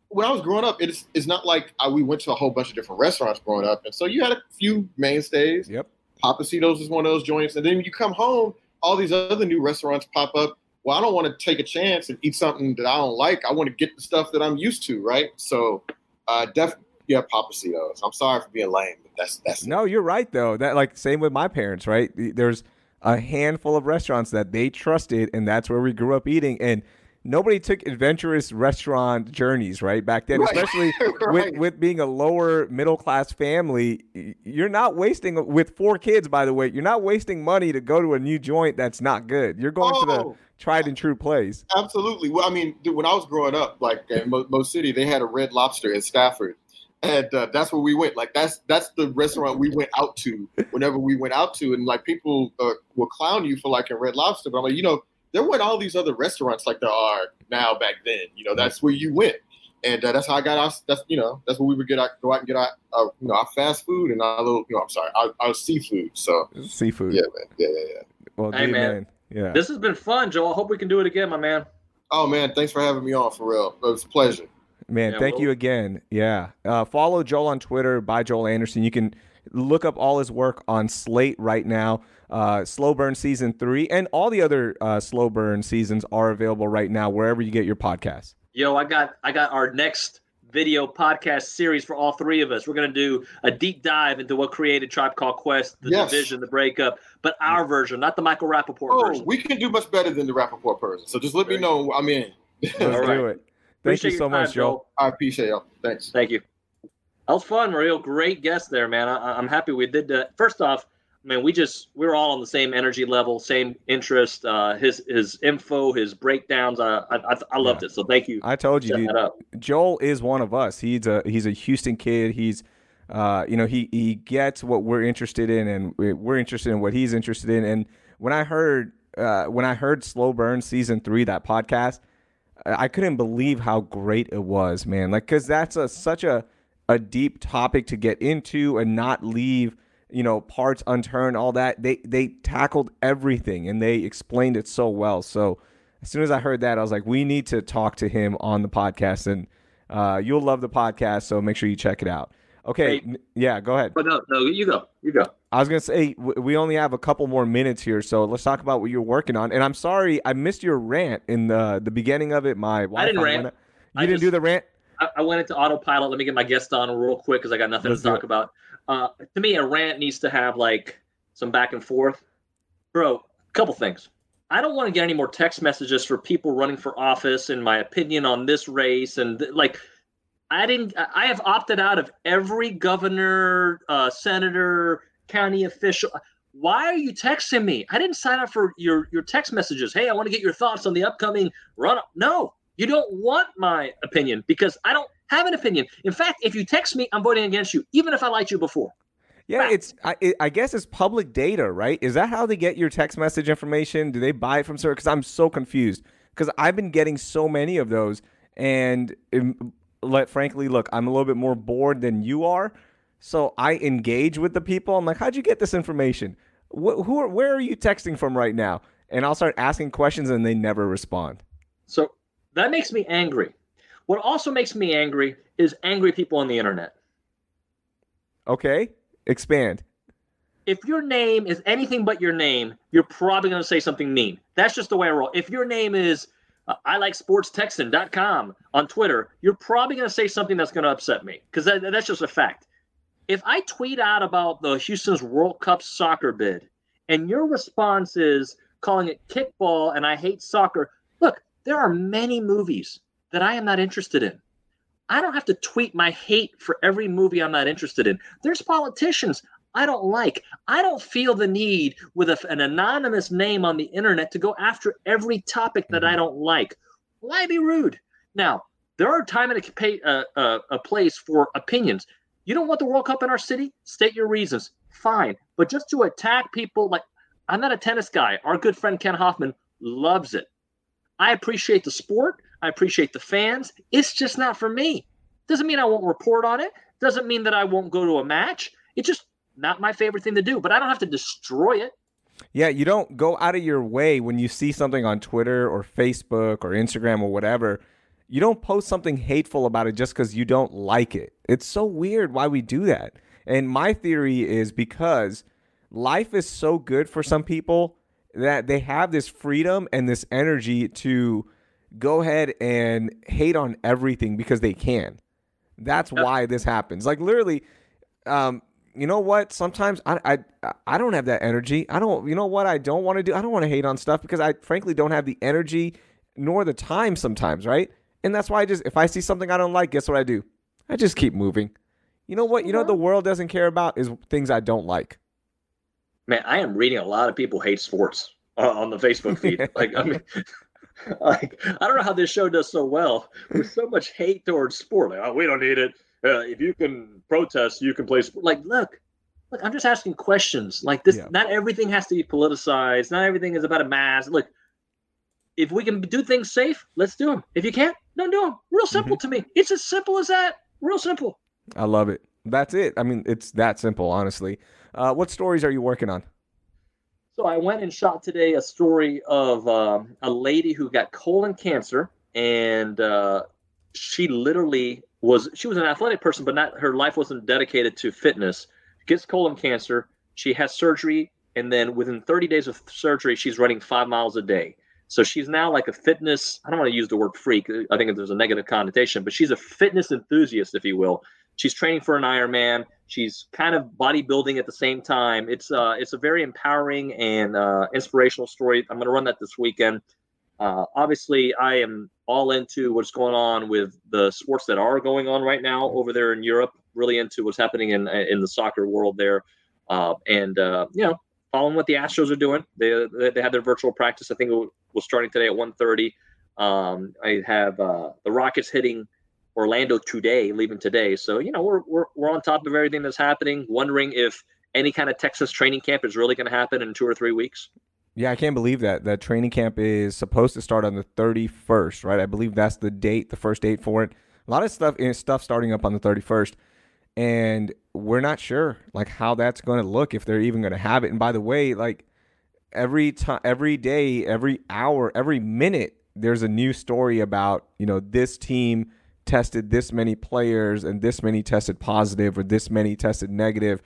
when I was growing up, it's it's not like I, we went to a whole bunch of different restaurants growing up, and so you had a few mainstays. Yep. Pappasito's is one of those joints, and then you come home, all these other new restaurants pop up well, I don't want to take a chance and eat something that I don't like. I want to get the stuff that I'm used to, right? So, uh, definitely, yeah, Pappasito's. I'm sorry for being lame, but that's that's. No, you're right though. That like same with my parents, right? There's a handful of restaurants that they trusted, and that's where we grew up eating. And nobody took adventurous restaurant journeys, right? Back then, right. especially (laughs) right. with with being a lower middle class family, you're not wasting with four kids. By the way, you're not wasting money to go to a new joint that's not good. You're going oh. to the oh tried and true plays. Absolutely. Well, I mean, dude, when I was growing up, like in Mo, Mo City, they had a Red Lobster in Stafford, and uh, that's where we went. Like that's that's the restaurant we went out to whenever we went out to, and like people uh, will clown you for like a Red Lobster, but I'm like, you know, there weren't all these other restaurants like there are now back then. You know, that's where you went. And uh, that's how I got our. That's you know that's where we would get our, go out and get our, our you know our fast food and our little you know I'm sorry our, our seafood. So seafood. Yeah, man. Yeah, yeah, yeah. Well, hey, man. man yeah. This has been fun, Joel. I hope we can do it again, my man. Oh man, thanks for having me on for real. It was a pleasure. Man, yeah, thank well, you again. Yeah. Uh, follow Joel on Twitter by Joel Anderson. You can look up all his work on Slate right now. Uh, Slow Burn season three and all the other uh, Slow Burn seasons are available right now wherever you get your podcasts. Yo, I got I got our next video podcast series for all three of us. We're going to do a deep dive into what created Tribe Called Quest, the yes. division, the breakup, but our version, not the Michael Rapaport oh, version. we can do much better than the Rapaport version. So just let me know. I'm in. Let's all right. do it. Thank appreciate you so much, Joe. I appreciate y'all. Thanks. Thank you. That was fun, Real Great guest there, man. I, am happy we did that. First off, man, we just we are all on the same energy level, same interest. Uh, his his info, his breakdowns. I I, I loved yeah. it. So thank you. I told you, dude, Joel is one of us. He's a he's a Houston kid. He's uh, you know, he he gets what we're interested in, and we're interested in what he's interested in. And when I heard uh, when I heard Slow Burn season three, that podcast, I couldn't believe how great it was, man. Like, cause that's a such a a deep topic to get into and not leave you know parts unturned all that they they tackled everything and they explained it so well. So as soon as i heard that i was like we need to talk to him on the podcast and uh, you'll love the podcast so make sure you check it out. Okay hey, yeah go ahead. But no no you go you go. I was gonna say we only have a couple more minutes here so let's talk about what you're working on. And i'm sorry i missed your rant in the the beginning of it. My i didn't rant. you I didn't just, do the rant I, went into autopilot let me get my guest on real quick because i got nothing let's to talk about uh, to me, a rant needs to have like some back and forth. Bro, couple things. I don't want to get any more text messages for people running for office and my opinion on this race and like I didn't I have opted out of every governor, uh, senator, county official. Why are you texting me? I didn't sign up for your your text messages. Hey, I want to get your thoughts on the upcoming run. No, you don't want my opinion because I don't have an opinion. In fact, if you text me, I'm voting against you, even if I liked you before. Yeah, Fact. it's I, I, guess it's public data, right? Is that how they get your text message information? Do they buy it from server? Because I'm so confused. Because I've been getting so many of those, and um, let frankly, look, I'm a little bit more bored than you are, so I engage with the people. I'm like, how'd you get this information? Wh- who are, where are you texting from right now? And I'll start asking questions, and they never respond. So that makes me angry what also makes me angry is angry people on the internet. Okay, expand. If your name is anything but your name, you're probably going to say something mean. That's just the way I roll. If your name is uh, I like sportstexan.com on Twitter, you're probably going to say something that's going to upset me because that, that's just a fact. If I tweet out about the Houston's World Cup soccer bid and your response is calling it kickball and I hate soccer, there are many movies that I am not interested in. I don't have to tweet my hate for every movie I'm not interested in. There's politicians I don't like. I don't feel the need with a, an anonymous name on the internet to go after every topic that I mm-hmm. don't like. Why be rude? Now, there are time and a, uh, uh, a place for opinions. You don't want the World Cup in our city? State your reasons. Fine. But just to attack people like I'm not a tennis guy. Our good friend Ken Hoffman loves it. I appreciate the sport. I appreciate the fans. It's just not for me. Doesn't mean I won't report on it. Doesn't mean that I won't go to a match. It's just not my favorite thing to do, but I don't have to destroy it. Yeah, you don't go out of your way when you see something on Twitter or Facebook or Instagram or whatever. You don't post something hateful about it just because you don't like it. It's so weird why we do that. And my theory is because life is so good for some people that they have this freedom and this energy to go ahead and hate on everything because they can. That's yep. why this happens. Like literally, um, you know what? Sometimes I, I I don't have that energy. I don't. You know what? I don't want to do. I don't want to hate on stuff because I frankly don't have the energy nor the time sometimes, right? And that's why I just if I see something I don't like, guess what I do? I just keep moving. You know what? You know what the world doesn't care about is things I don't like. Man, I am reading a lot of people hate sports uh, on the Facebook (laughs) feed. like I mean, (laughs) like I don't know how this show does so well with so much hate towards sport. Like, oh, we don't need it uh, if you can protest, you can play. Sport. Like, look, look, I'm just asking questions. Like this, yeah. not everything has to be politicized. Not everything is about a mass. Look, if we can do things safe, let's do them. If you can't, don't do them. Real simple mm-hmm. to me. It's as simple as that. Real simple. I love it. That's it. I mean, it's that simple, honestly. Uh, what stories are you working on? So I went and shot today a story of um, a lady who got colon cancer, and uh, she literally was she was an athletic person, but not her life wasn't dedicated to fitness. Gets colon cancer. She has surgery, and then within 30 days of surgery, she's running five miles a day. So she's now like a fitness. I don't want to use the word freak. I think there's a negative connotation, but she's a fitness enthusiast, if you will. She's training for an Ironman. She's kind of bodybuilding at the same time. It's uh, it's a very empowering and uh, inspirational story. I'm going to run that this weekend. Uh, obviously, I am all into what's going on with the sports that are going on right now over there in Europe. Really into what's happening in in the soccer world there, uh, and uh, you know, following what the Astros are doing. They they had their virtual practice. I think it was starting today at 1:30. Um, I have uh, the Rockets hitting Orlando today, leaving today. So you know, we're we're we're on top of everything that's happening. Wondering if any kind of Texas training camp is really going to happen in two or three weeks. Yeah, I can't believe that. That training camp is supposed to start on the 31st, right? I believe that's the date, the first date for it. A lot of stuff eh, stuff starting up on the 31st. And we're not sure like how that's going to look if they're even going to have it. And by the way, like every time every day, every hour, every minute there's a new story about, you know, this team tested this many players and this many tested positive or this many tested negative.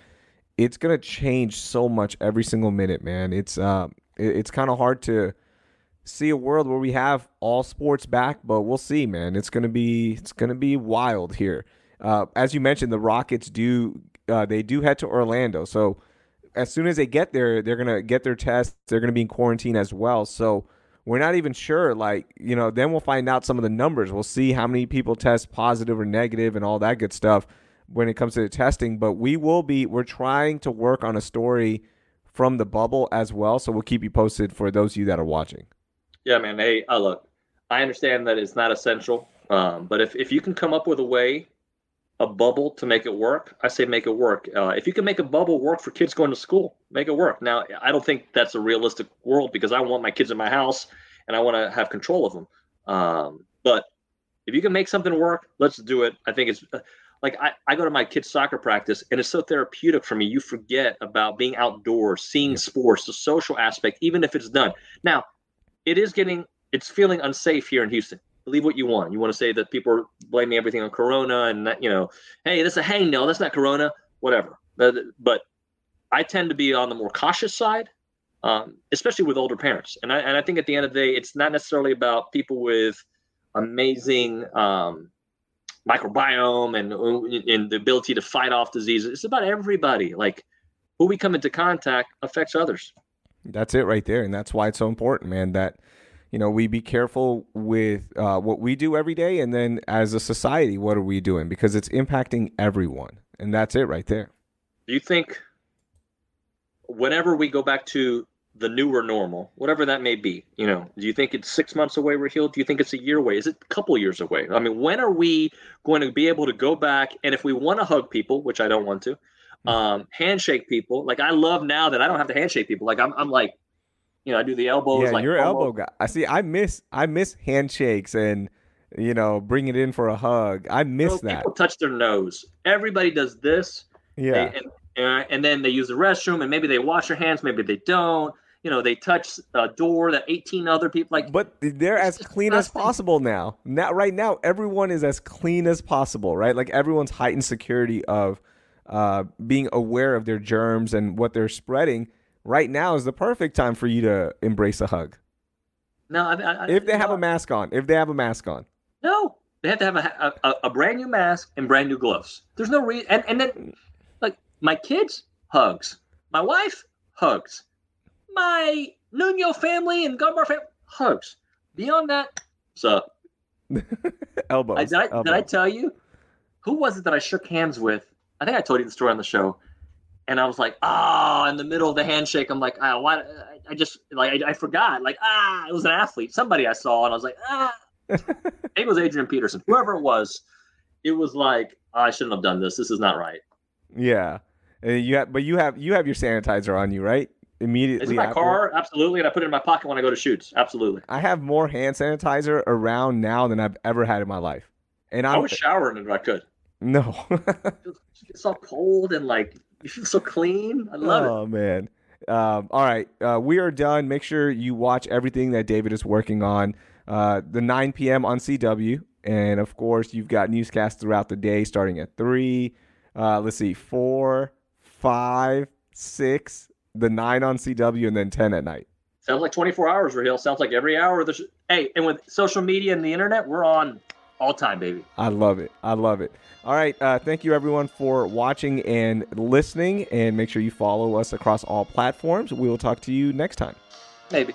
It's going to change so much every single minute, man. It's um it's kind of hard to see a world where we have all sports back, but we'll see, man. It's gonna be it's gonna be wild here. Uh, as you mentioned, the Rockets do uh, they do head to Orlando, so as soon as they get there, they're gonna get their tests They're gonna be in quarantine as well, so we're not even sure. Like you know, then we'll find out some of the numbers. We'll see how many people test positive or negative and all that good stuff when it comes to the testing. But we will be. We're trying to work on a story from the bubble as well. So we'll keep you posted for those of you that are watching. Yeah, man. Hey, uh, look, I understand that it's not essential, um, but if, if you can come up with a way, a bubble to make it work, I say make it work. Uh, if you can make a bubble work for kids going to school, make it work. Now, I don't think that's a realistic world because I want my kids in my house and I want to have control of them. Um, but if you can make something work, let's do it. I think it's like I, I go to my kids' soccer practice and it's so therapeutic for me. You forget about being outdoors, seeing sports, the social aspect, even if it's done. Now, it is getting, it's feeling unsafe here in Houston. Believe what you want. You want to say that people are blaming everything on Corona and that, you know, hey, that's a hangnail. That's not Corona, whatever. But, but I tend to be on the more cautious side. um, especially with older parents. And I, and I think at the end of the day, it's not necessarily about people with amazing um, microbiome and, and the ability to fight off diseases. It's about everybody. Like who we come into contact affects others. That's it right there. And that's why it's so important, man, that, you know, we be careful with uh, what we do every day. And then as a society, what are we doing? Because it's impacting everyone. And that's it right there. Do you think whenever we go back to the newer normal, whatever that may be, you know, do you think it's six months away we're healed? Do you think it's a year away? Is it a couple years away? I mean, when are we going to be able to go back and if we want to hug people, which I don't want to, um, handshake people. Like I love now that I don't have to handshake people. Like I'm, I'm like, you know, I do the elbows. Yeah, like your elbow guy. I see. I miss, I miss handshakes and you know, bring it in for a hug. I miss that. People touch their nose. Everybody does this. Yeah. They, and, and then they use the restroom, and maybe they wash their hands, maybe they don't. You know, they touch a door that 18 other people like. But they're as clean as possible now. Now, right now, everyone is as clean as possible, right? Like everyone's heightened security of uh, being aware of their germs and what they're spreading, right now is the perfect time for you to embrace a hug. No, I, I, if they no. have a mask on, if they have a mask on. No, they have to have a, a, a brand new mask and brand new gloves. There's no reason. And, and then, like, my kids, hugs. My wife, hugs. My Nuno family and Gumbar family, hugs. Beyond that, what's up? (laughs) elbows. I, did, I, elbows. did I tell you? Who was it that I shook hands with I think I told you the story on the show, and I was like, ah, oh, in the middle of the handshake, I'm like, ah, why? I just like I, I, forgot, like ah, it was an athlete, somebody I saw, and I was like, ah, (laughs) it was Adrian Peterson, whoever it was. It was like oh, I shouldn't have done this. This is not right. Yeah, and you have, but you have you have your sanitizer on you, right? Immediately. It's in my after. car, absolutely, and I put it in my pocket when I go to shoots, absolutely. I have more hand sanitizer around now than I've ever had in my life, and I'm, I was showering if I could. No. (laughs) it's all cold and like you (laughs) feel so clean. I love oh, it. Oh man. Um, all right, uh, we are done. Make sure you watch everything that David is working on. Uh, the 9 p.m. on CW, and of course, you've got newscasts throughout the day, starting at three. Uh, let's see, four, five, six, the nine on CW, and then 10 at night. Sounds like 24 hours, Raheel. Sounds like every hour. There's hey, and with social media and the internet, we're on all time, baby. I love it. I love it. All right. Uh, thank you, everyone, for watching and listening. And make sure you follow us across all platforms. We will talk to you next time. Maybe.